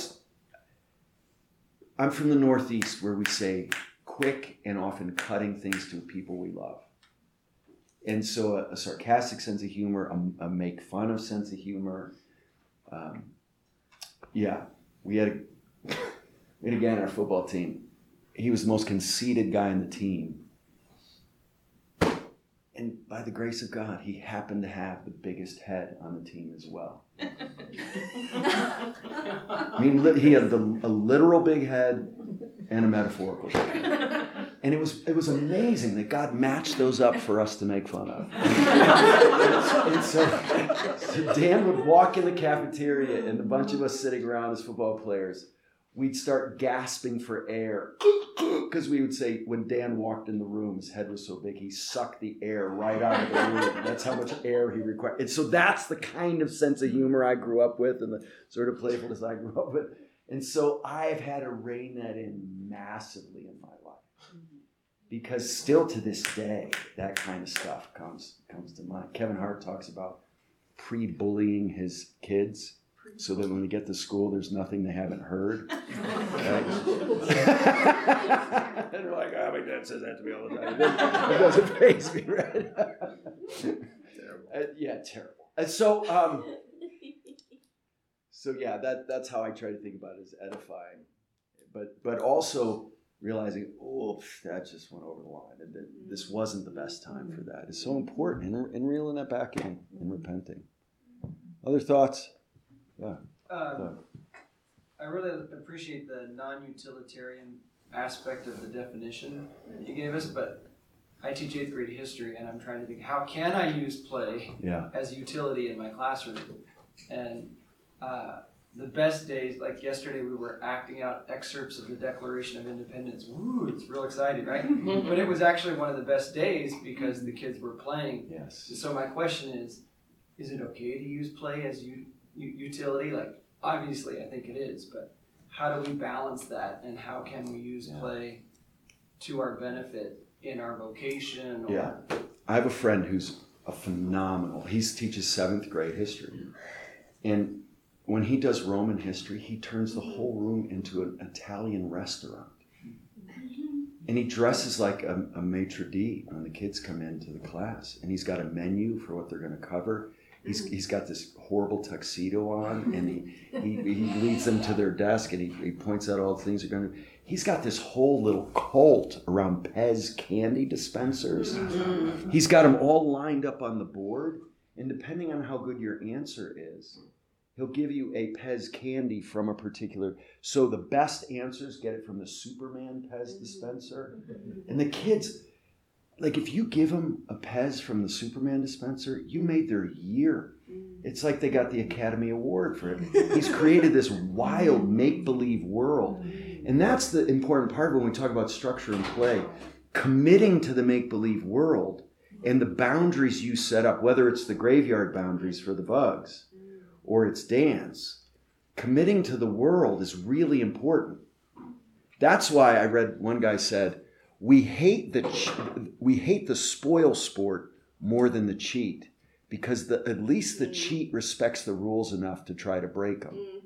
I'm from the Northeast where we say quick and often cutting things to people we love. And so a, a sarcastic sense of humor, a, a make fun of sense of humor. Um, yeah, we had a, we had a guy on our football team. He was the most conceited guy in the team. And by the grace of God, he happened to have the biggest head on the team as well. I mean, he had the, a literal big head and a metaphorical head. And it was it was amazing that God matched those up for us to make fun of. and so, so Dan would walk in the cafeteria, and a bunch of us sitting around as football players, we'd start gasping for air because we would say when Dan walked in the room, his head was so big he sucked the air right out of the room. That's how much air he required. And so that's the kind of sense of humor I grew up with, and the sort of playfulness I grew up with. And so I've had to rein that in massively in my life because still to this day that kind of stuff comes comes to mind kevin hart talks about pre-bullying his kids so that when they get to school there's nothing they haven't heard right? and they're like oh my dad says that to me all the time it doesn't faze me right Uh, yeah terrible and so um so yeah that that's how i try to think about it as edifying but but also realizing, oh, that just went over the line, and that this wasn't the best time for that. It's so important, and, and reeling that back in and repenting. Other thoughts? Yeah. Um, I really appreciate the non-utilitarian aspect of the definition that you gave us, but I teach eighth grade history, and I'm trying to think how can I use play Yeah. as utility in my classroom, and uh, the best days, like yesterday, we were acting out excerpts of the Declaration of Independence. Woo, it's real exciting, right? but it was actually one of the best days because the kids were playing. Yes. So my question is, is it okay to use play as u- u- utility? Like, obviously, I think it is, but how do we balance that, and how can we use play to our benefit in our vocation? Or, Yeah. I have a friend who's a phenomenal. He teaches seventh grade history, and when he does Roman history, he turns the whole room into an Italian restaurant. And he dresses like a, a maitre d' when the kids come into the class. And he's got a menu for what they're going to cover. He's, mm. he's got this horrible tuxedo on, and he, he, he leads them to their desk, and he, he points out all the things they're going to. He's got this whole little cult around Pez candy dispensers. Mm-hmm. He's got them all lined up on the board, and depending on how good your answer is, he'll give you a Pez candy from a particular. So the best answers get it from the Superman Pez dispenser, mm-hmm. and the kids, like if you give them a Pez from the Superman dispenser, you made their year. Mm. It's like they got the Academy Award for it. He's created this wild mm. make believe world. Mm. And that's the important part when we talk about structure and play. Committing to the make believe world and the boundaries you set up, whether it's the graveyard boundaries for the bugs or it's dance, committing to the world is really important. That's why I read one guy said, "We hate the we hate the spoil sport more than the cheat because the, at least the mm. cheat respects the rules enough to try to break them. Mm-hmm.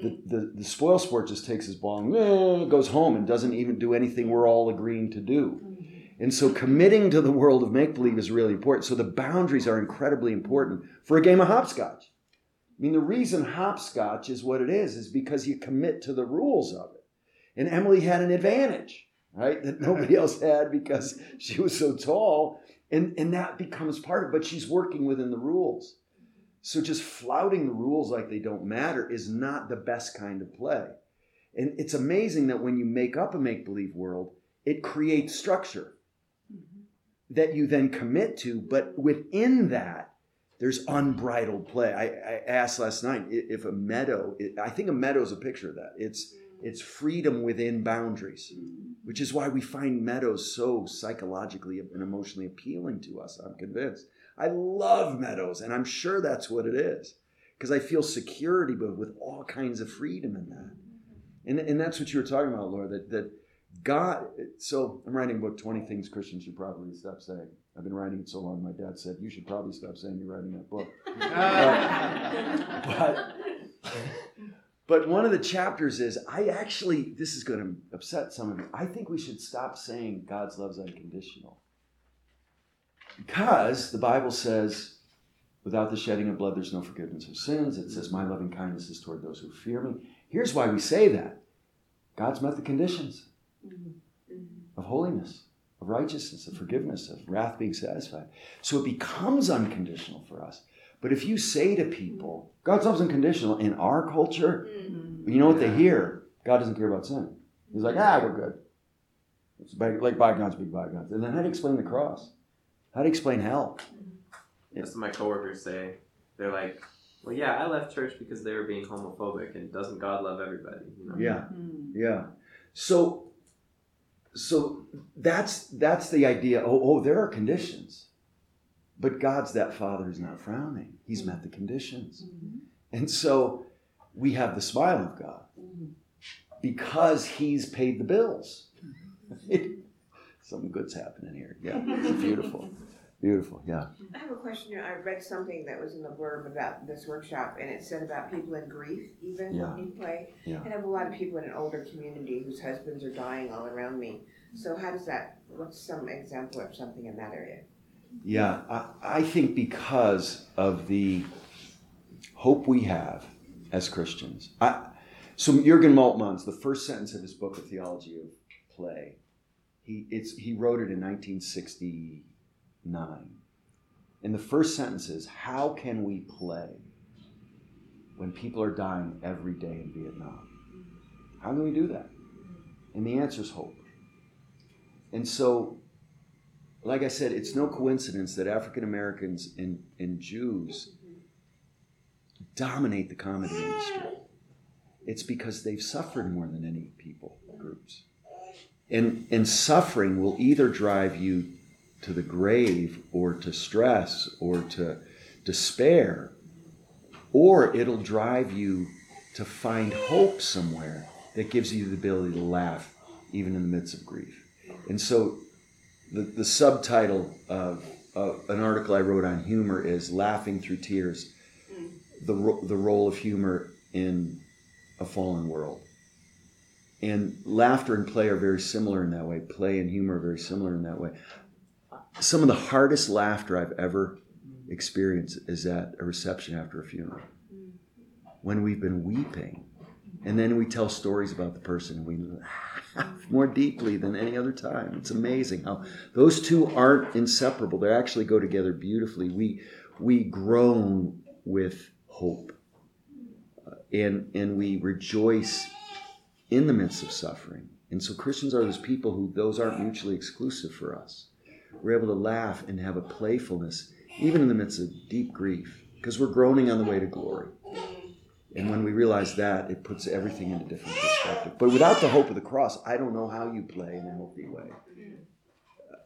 The, the, the spoil sport just takes his ball and goes home and doesn't even do anything we're all agreeing to do. Mm-hmm. And so committing to the world of make believe is really important. So the boundaries are incredibly important for a game of hopscotch. I mean, the reason hopscotch is what it is is because you commit to the rules of it. And Emily had an advantage, right, that nobody else had because she was so tall. And, and that becomes part of it, but she's working within the rules. So just flouting the rules like they don't matter is not the best kind of play. And it's amazing that when you make up a make believe world, it creates structure mm-hmm. that you then commit to, but within that, there's unbridled play. I, I asked last night if a meadow, I think a meadow is a picture of that. It's mm. it's freedom within boundaries, mm-hmm. Which is why we find meadows so psychologically and emotionally appealing to us. I'm convinced. I love meadows, and I'm sure that's what it is because I feel security, but with all kinds of freedom in that. And, and that's what you were talking about, Laura, that, that God, so I'm writing a book, 20 Things Christians Should Probably Stop Saying. I've been writing it so long, my dad said, You should probably stop saying you're writing that book. Uh, but, but one of the chapters is I actually, this is going to upset some of you, I think we should stop saying God's love's unconditional. Because the Bible says, without the shedding of blood, there's no forgiveness of sins. It says, My loving kindness is toward those who fear me. Here's why we say that God's met the conditions of holiness, of righteousness, of forgiveness, of wrath being satisfied. So it becomes unconditional for us. But if you say to people, God's love's unconditional in our culture, mm-hmm. you know what they hear? God doesn't care about sin. He's like, ah, we're good. It's like like bygones be bygones. And then how do you explain the cross? How do you explain hell? Mm-hmm. That's what my coworkers say. They're like, "Well, yeah, I left church because they were being homophobic, and doesn't God love everybody?" You know? Yeah, mm-hmm. yeah. So, so that's that's the idea. Oh, oh, there are conditions, but God's that Father who's not frowning. He's met the conditions, mm-hmm. and so we have the smile of God mm-hmm. because He's paid the bills. Something good's happening here. Yeah, it's beautiful, beautiful. Yeah. I have a question. here. I read something that was in the blurb about this workshop, and it said about people in grief, even Yeah. in play. Yeah. And I have a lot of people in an older community whose husbands are dying all around me. So how does that? What's some example of something in that area? Yeah, I, I think because of the hope we have as Christians. I, so Jurgen Moltmann's the first sentence of his book, The Theology of Play. He it's he wrote it in 1969. And the first sentence is, "How can we play when people are dying every day in Vietnam? How can we do that?" And the answer is hope. And so like I said, it's no coincidence that African Americans and, and Jews dominate the comedy industry. It's because they've suffered more than any people groups. And, and suffering will either drive you to the grave or to stress or to despair, or it'll drive you to find hope somewhere that gives you the ability to laugh even in the midst of grief. And so the, the subtitle of, of an article I wrote on humor is Laughing Through Tears the, ro- the Role of Humor in a Fallen World. And laughter and play are very similar in that way. Play and humor are very similar in that way. Some of the hardest laughter I've ever experienced is at a reception after a funeral. When we've been weeping, and then we tell stories about the person, we laugh more deeply than any other time. It's amazing how those two aren't inseparable. They actually go together beautifully. We we groan with hope, uh, and and we rejoice in the midst of suffering. And so Christians are those people who those aren't mutually exclusive for us. We're able to laugh and have a playfulness even in the midst of deep grief because we're groaning on the way to glory. And when we realize that, it puts everything into different perspective. But without the hope of the cross, I don't know how you play in a healthy way.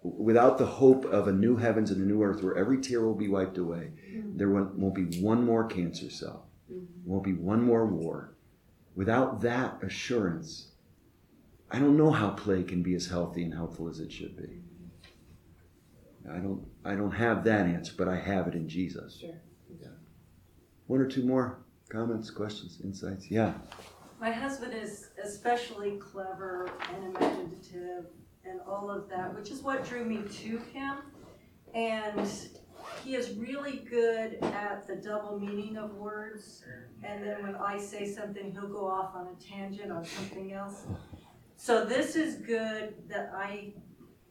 Without the hope of a new heavens and a new earth where every tear will be wiped away, there won't won't be one more cancer cell, won't be one more war. Without that assurance, I don't know how play can be as healthy and helpful as it should be. I don't I don't have that answer, but I have it in Jesus. Sure. Yeah. One or two more comments, questions, insights? Yeah. My husband is especially clever and imaginative and all of that, which is what drew me to him. And he is really good at the double meaning of words. And then when I say something, he'll go off on a tangent on something else. So this is good that I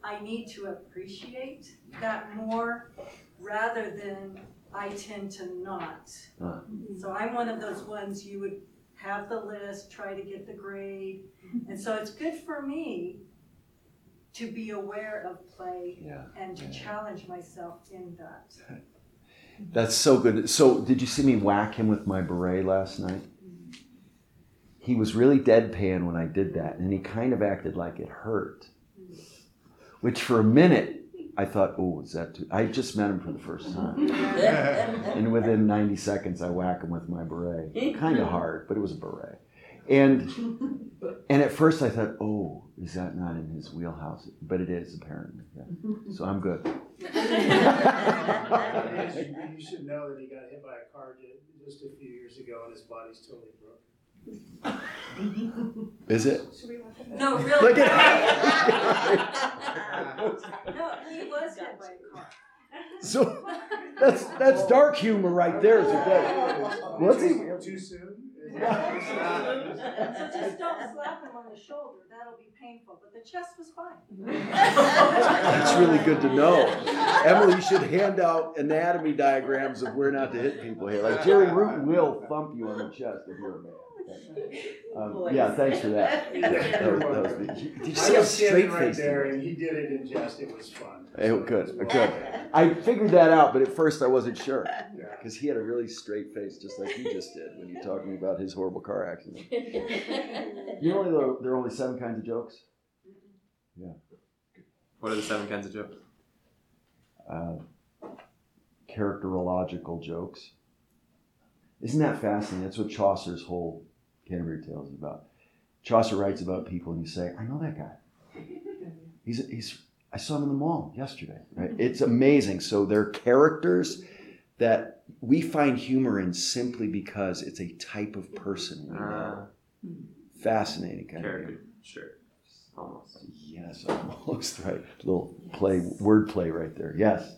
I need to appreciate that more rather than I tend to not. So I'm one of those ones you would have the list, try to get the grade. And so it's good for me to be aware of play Yeah. and to challenge myself in that. That's so good. So, did you see me whack him with my beret last night? He was really deadpan when I did that, and he kind of acted like it hurt. Mm. Which, for a minute, I thought, "Oh, is that too?" I just met him for the first time, and within 90 seconds, I whack him with my beret. Kind of hard, but it was a beret. And and at first, I thought, "Oh, is that not in his wheelhouse?" But it is apparently. Yeah. So I'm good. you should know that he got hit by a car just a few years ago and his body's totally broken. Is it? No, really. Look at No, he was hit by a car. So that's that's dark humor right there. Is it good? What's he? Too soon? So just don't slap him on the shoulder, that'll be painful, but the chest was fine. That's really good to know. Emily, you should hand out anatomy diagrams of where not to hit people here. Like Jerry Root will thump you on the chest if you're a man. Um, yeah, thanks for that. That was- that was the- did you see I how was straight standing right faced there and he did it in jest, it was fun. Hey, good, good. I figured that out, but at first I wasn't sure because he had a really straight face, just like you just did when you talked to me about his horrible car accident. You know, there- there are only seven kinds of jokes. Yeah. What are the seven kinds of jokes? uh, characterological jokes. Isn't that fascinating? That's what Chaucer's whole Canterbury Tales is about. Chaucer writes about people, and you say, "I know that guy. He's he's. I saw him in the mall yesterday." Right? It's amazing. So they're characters that we find humor in simply because it's a type of person we know. Fascinating kind of Character, sure. Almost. Yes, almost right. Little play, word play right there. Yes.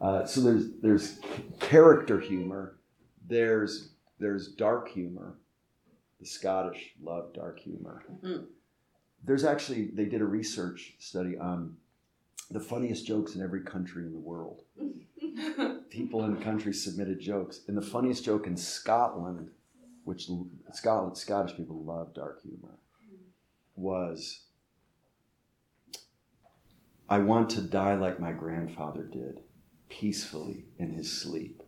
Uh, so there's there's character humor. There's there's dark humor. The Scottish love dark humor. Mm-hmm. There's actually they did a research study on the funniest jokes in every country in the world. People in the country submitted jokes, and the funniest joke in Scotland, which Scotland Scottish people love dark humor, was I want to die like my grandfather did, peacefully in his sleep,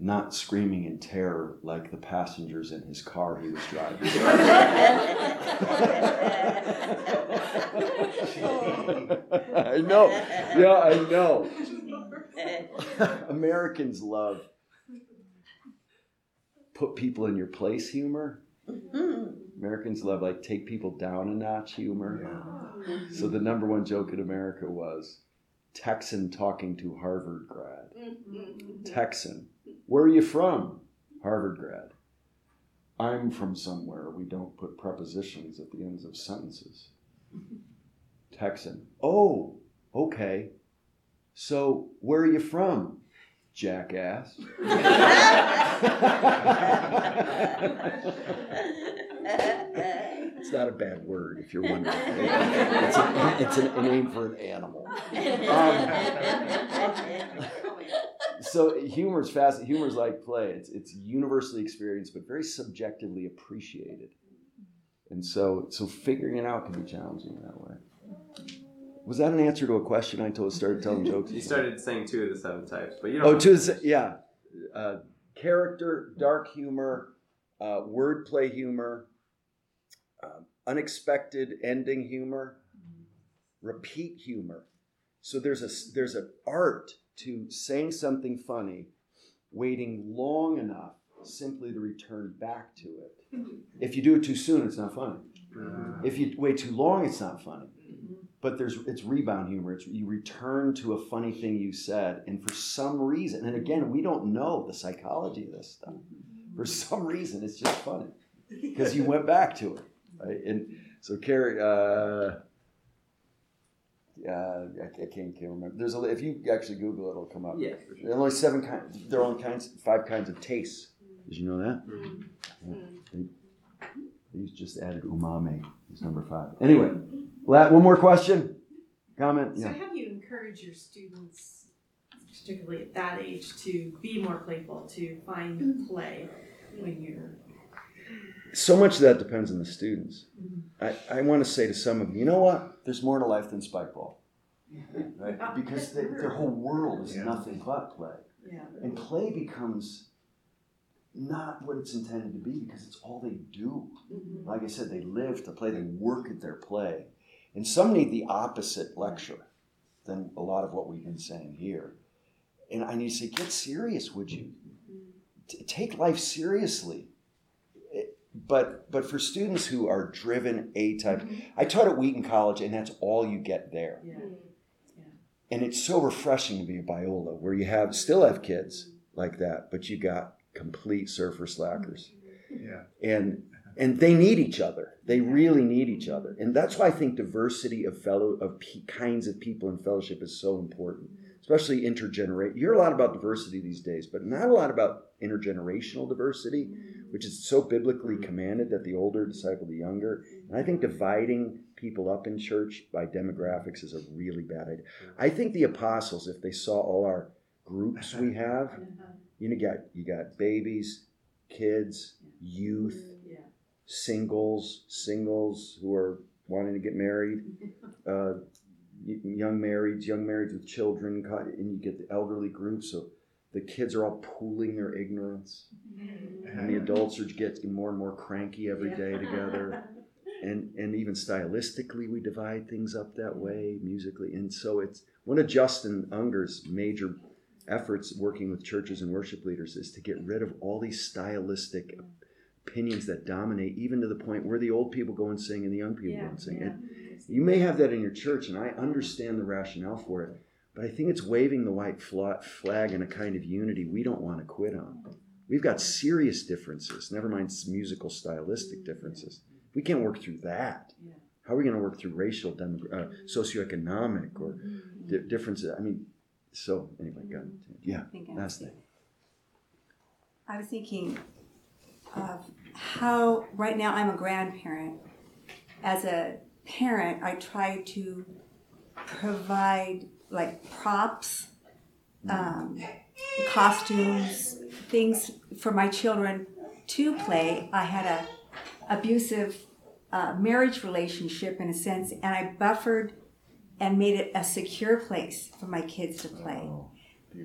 not screaming in terror like the passengers in his car he was driving. I know. Yeah, I know. Americans love put people in your place humor. Americans love like take people down a notch humor. So the number one joke in America was Texan talking to Harvard grad. Mm-hmm. Texan. Where are you from? Harvard grad. I'm from somewhere we don't put prepositions at the ends of sentences. Texan. Oh, okay. So where are you from? jackass. it's not a bad word if you're wondering. It's a, it's a, a name for an animal. Um, so humor is fast. Humor is like play. It's it's universally experienced, but very subjectively appreciated. And so so figuring it out can be challenging that way. Was that an answer to a question I told? Started telling jokes. You started saying two of the seven types, but you don't. Oh, to the, yeah, uh, character, dark humor, uh, wordplay humor, um, unexpected ending humor, repeat humor. So there's a there's an art to saying something funny, waiting long enough simply to return back to it. If you do it too soon, it's not funny. If you wait too long, it's not funny. But there's it's rebound humor. It's you return to a funny thing you said, and for some reason, and again, we don't know the psychology of this stuff. For some reason, it's just funny because you went back to it, right? And so, Carrie, uh, uh, I, I can't, can't remember. There's a if you actually Google it, it'll come up. Yeah, for There are only seven kinds. There are only kinds five kinds of tastes. Did you know that? Yeah. They, they just added umami. It's number five. Anyway, la- one more question, comment. So Yeah. how do you encourage your students, particularly at that age, to be more playful, to find play when you're So much of that depends on the students. Mm-hmm. I, I want to say to some of you, you know what? There's more to life than spike ball. Right? Because they, their whole world is nothing but play. Yeah. And play becomes not what it's intended to be because it's all they do. Mm-hmm. Like I said, they live to play, they work at their play. And some need the opposite lecture than a lot of what we've been saying here. And I need to say, get serious, would you? Mm-hmm. T- take life seriously. It- but but for students who are driven A type, mm-hmm. I taught at Wheaton College, and that's all you get there. Mm-hmm. And it's so refreshing to be a Biola, where you have still have kids like that, but you got complete surfer slackers. Mm-hmm. Yeah. and and they need each other. They really need each other, and that's why I think diversity of fellow of pe- kinds of people in fellowship is so important, especially intergenerate. You hear a lot about diversity these days, but not a lot about intergenerational diversity, mm-hmm. which is so biblically mm-hmm. commanded that the older disciple the younger. And I think dividing people up in church by demographics is a really bad idea. I think the apostles, if they saw all our groups we have, uh-huh. you know, you got you got babies, kids, youth, singles, singles who are wanting to get married, uh, young marrieds, young marrieds with children, and you get the elderly group. So the kids are all pooling their ignorance, and the adults are getting more and more cranky every day together. And, and even stylistically, we divide things up that way, musically. And so it's one of Justin Unger's major efforts working with churches and worship leaders is to get rid of all these stylistic opinions that dominate, even to the point where the old people go and sing and the young people go and sing. And you may have that in your church, and I understand the rationale for it, but I think it's waving the white flag in a kind of unity we don't want to quit on. We've got serious differences, never mind musical stylistic differences. We can't work through that. How are we going to work through racial, demogra- uh, socioeconomic, or di- differences? I mean, so anyway, go. Yeah, think I last thing. I was thinking of how, right now, I'm a grandparent. As a parent, I try to provide like props, um, costumes, things for my children to play. I had a abusive uh, marriage relationship in a sense, and I buffered and made it a secure place for my kids to play.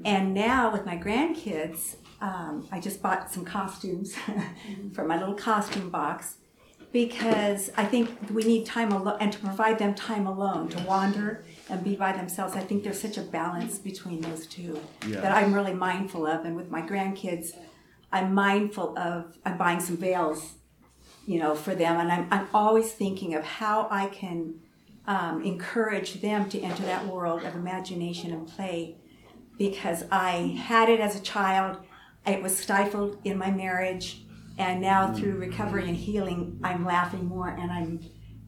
And now with my grandkids, um, I just bought some costumes for my little costume box because I think we need time alone and to provide them time alone to wander and be by themselves. I think there's such a balance between those two Yeah. that I'm really mindful of. And with my grandkids, I'm mindful of I'm buying some veils, you know, for them, and I'm I'm always thinking of how I can um, encourage them to enter that world of imagination and play because I had it as a child. It was stifled in my marriage, and now mm. through recovery and healing, I'm laughing more and I'm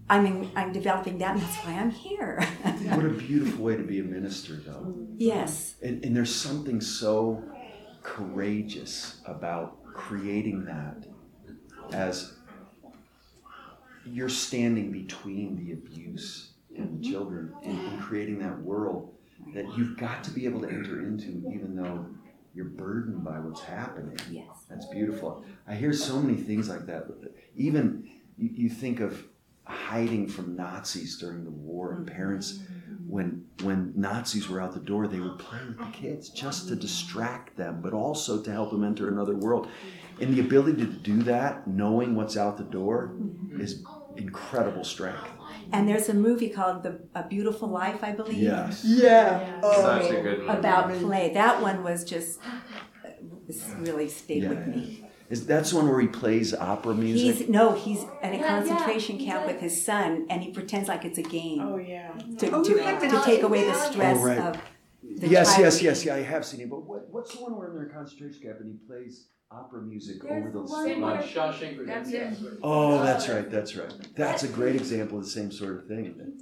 I'm in, I'm developing that, and that's why I'm here. What a beautiful way to be a minister, though. Yes. And, and there's something so courageous about creating that as you're standing between the abuse and the mm-hmm. children and, and creating that world that you've got to be able to enter into, even though you're burdened by what's happening. Yes. That's beautiful. I hear so many things like that. Even you, you think of hiding from Nazis during the war, and parents, mm-hmm. when when Nazis were out the door, they would play with the kids just to distract them, but also to help them enter another world. And the ability to do that, knowing what's out the door, mm-hmm. is incredible strength. And there's a movie called The A Beautiful Life, I believe. Yes. Yeah. Oh. Such a good movie. About play. That one was just really stayed with me. Is that's the one where he plays opera music? He's no, he's in a Yeah, concentration yeah, camp did. with his son, and he pretends like it's a game. Oh yeah. To, Oh, to, yeah. to take away the stress Oh, right. of the yes, child. yes, yes, yeah. I have seen it. But what, what's the one where they're in a concentration camp and he plays opera music over the one where- Shawshank That's it. Oh, that's right, that's right. That's a great example of the same sort of thing.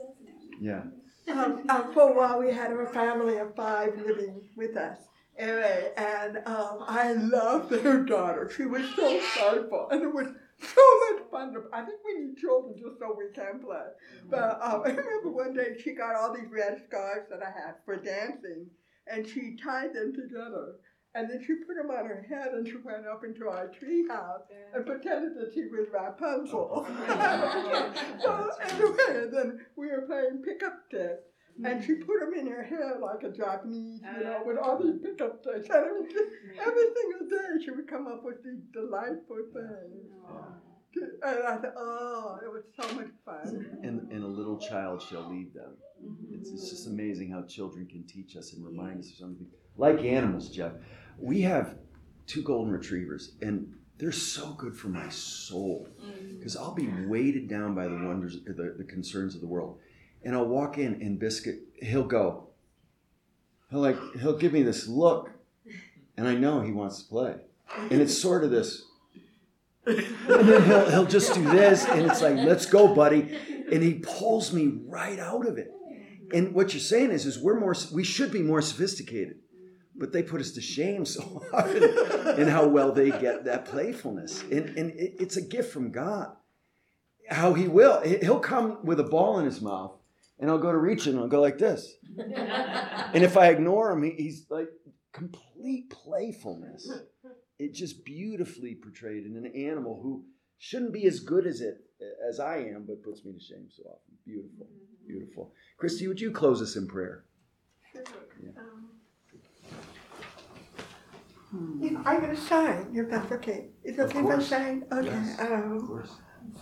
Yeah. Um, um, for a while, we had a family of five living with us. Anyway, and um, I loved their daughter. She was so playful, and it was so much fun. To, I think we need children just so we can play. But um, I remember one day she got all these red scarves that I had for dancing, and she tied them together. And then she put them on her head, and she went up into our tree house and pretended that she was Rapunzel. Oh. so anyway, then we were playing pickup sticks. And she put them in her hair like a Japanese, you know, with all these pickup sticks. And it was just, every single day she would come up with these delightful things. And I thought, oh, it was so much fun. And, and a little child shall lead them. It's, it's just mm-hmm. amazing how children can teach us and remind us of something. Like animals, Jeff. We have two golden retrievers, and they're so good for my soul mm. because I'll be weighted down by the wonders, the, the concerns of the world. And I'll walk in, and Biscuit, he'll go, he'll like, he'll give me this look, and I know he wants to play. And it's sort of this, and then he'll, he'll just do this, and it's like, let's go, buddy. And he pulls me right out of it. And what you're saying is, is we're more, we should be more sophisticated, but they put us to shame so hard in how well they get that playfulness. And, and it, it's a gift from God. How he will. He'll come with a ball in his mouth, and I'll go to reach it, and I'll go like this. And if I ignore him, he, he's like complete playfulness. It just beautifully portrayed in an animal who shouldn't be as good as it as I am, but puts me to shame so often. Beautiful, beautiful. Christy, would you close us in prayer? You um, know, I'm going to sign, if that's okay. Is it Of okay if I course. sign? Okay. Yes, um, of course.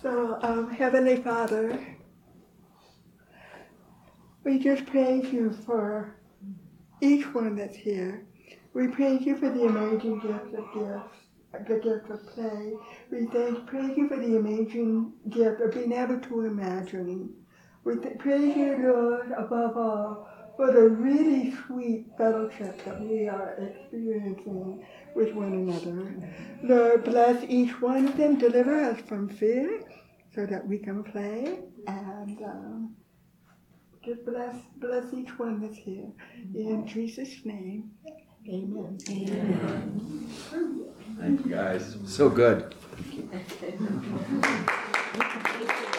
So, um, Heavenly Father, we just praise you for each one that's here. We praise you for the amazing gift of gifts, the gift of play. We thank, praise you for the amazing gift of being able to imagine. We th- praise you, Lord, above all, for the really sweet fellowship that we are experiencing with one another. Lord, bless each one of them, deliver us from fear so that we can play and um, just bless bless each one that's here. In Jesus' name, amen. Thank you, guys. So good. Amen.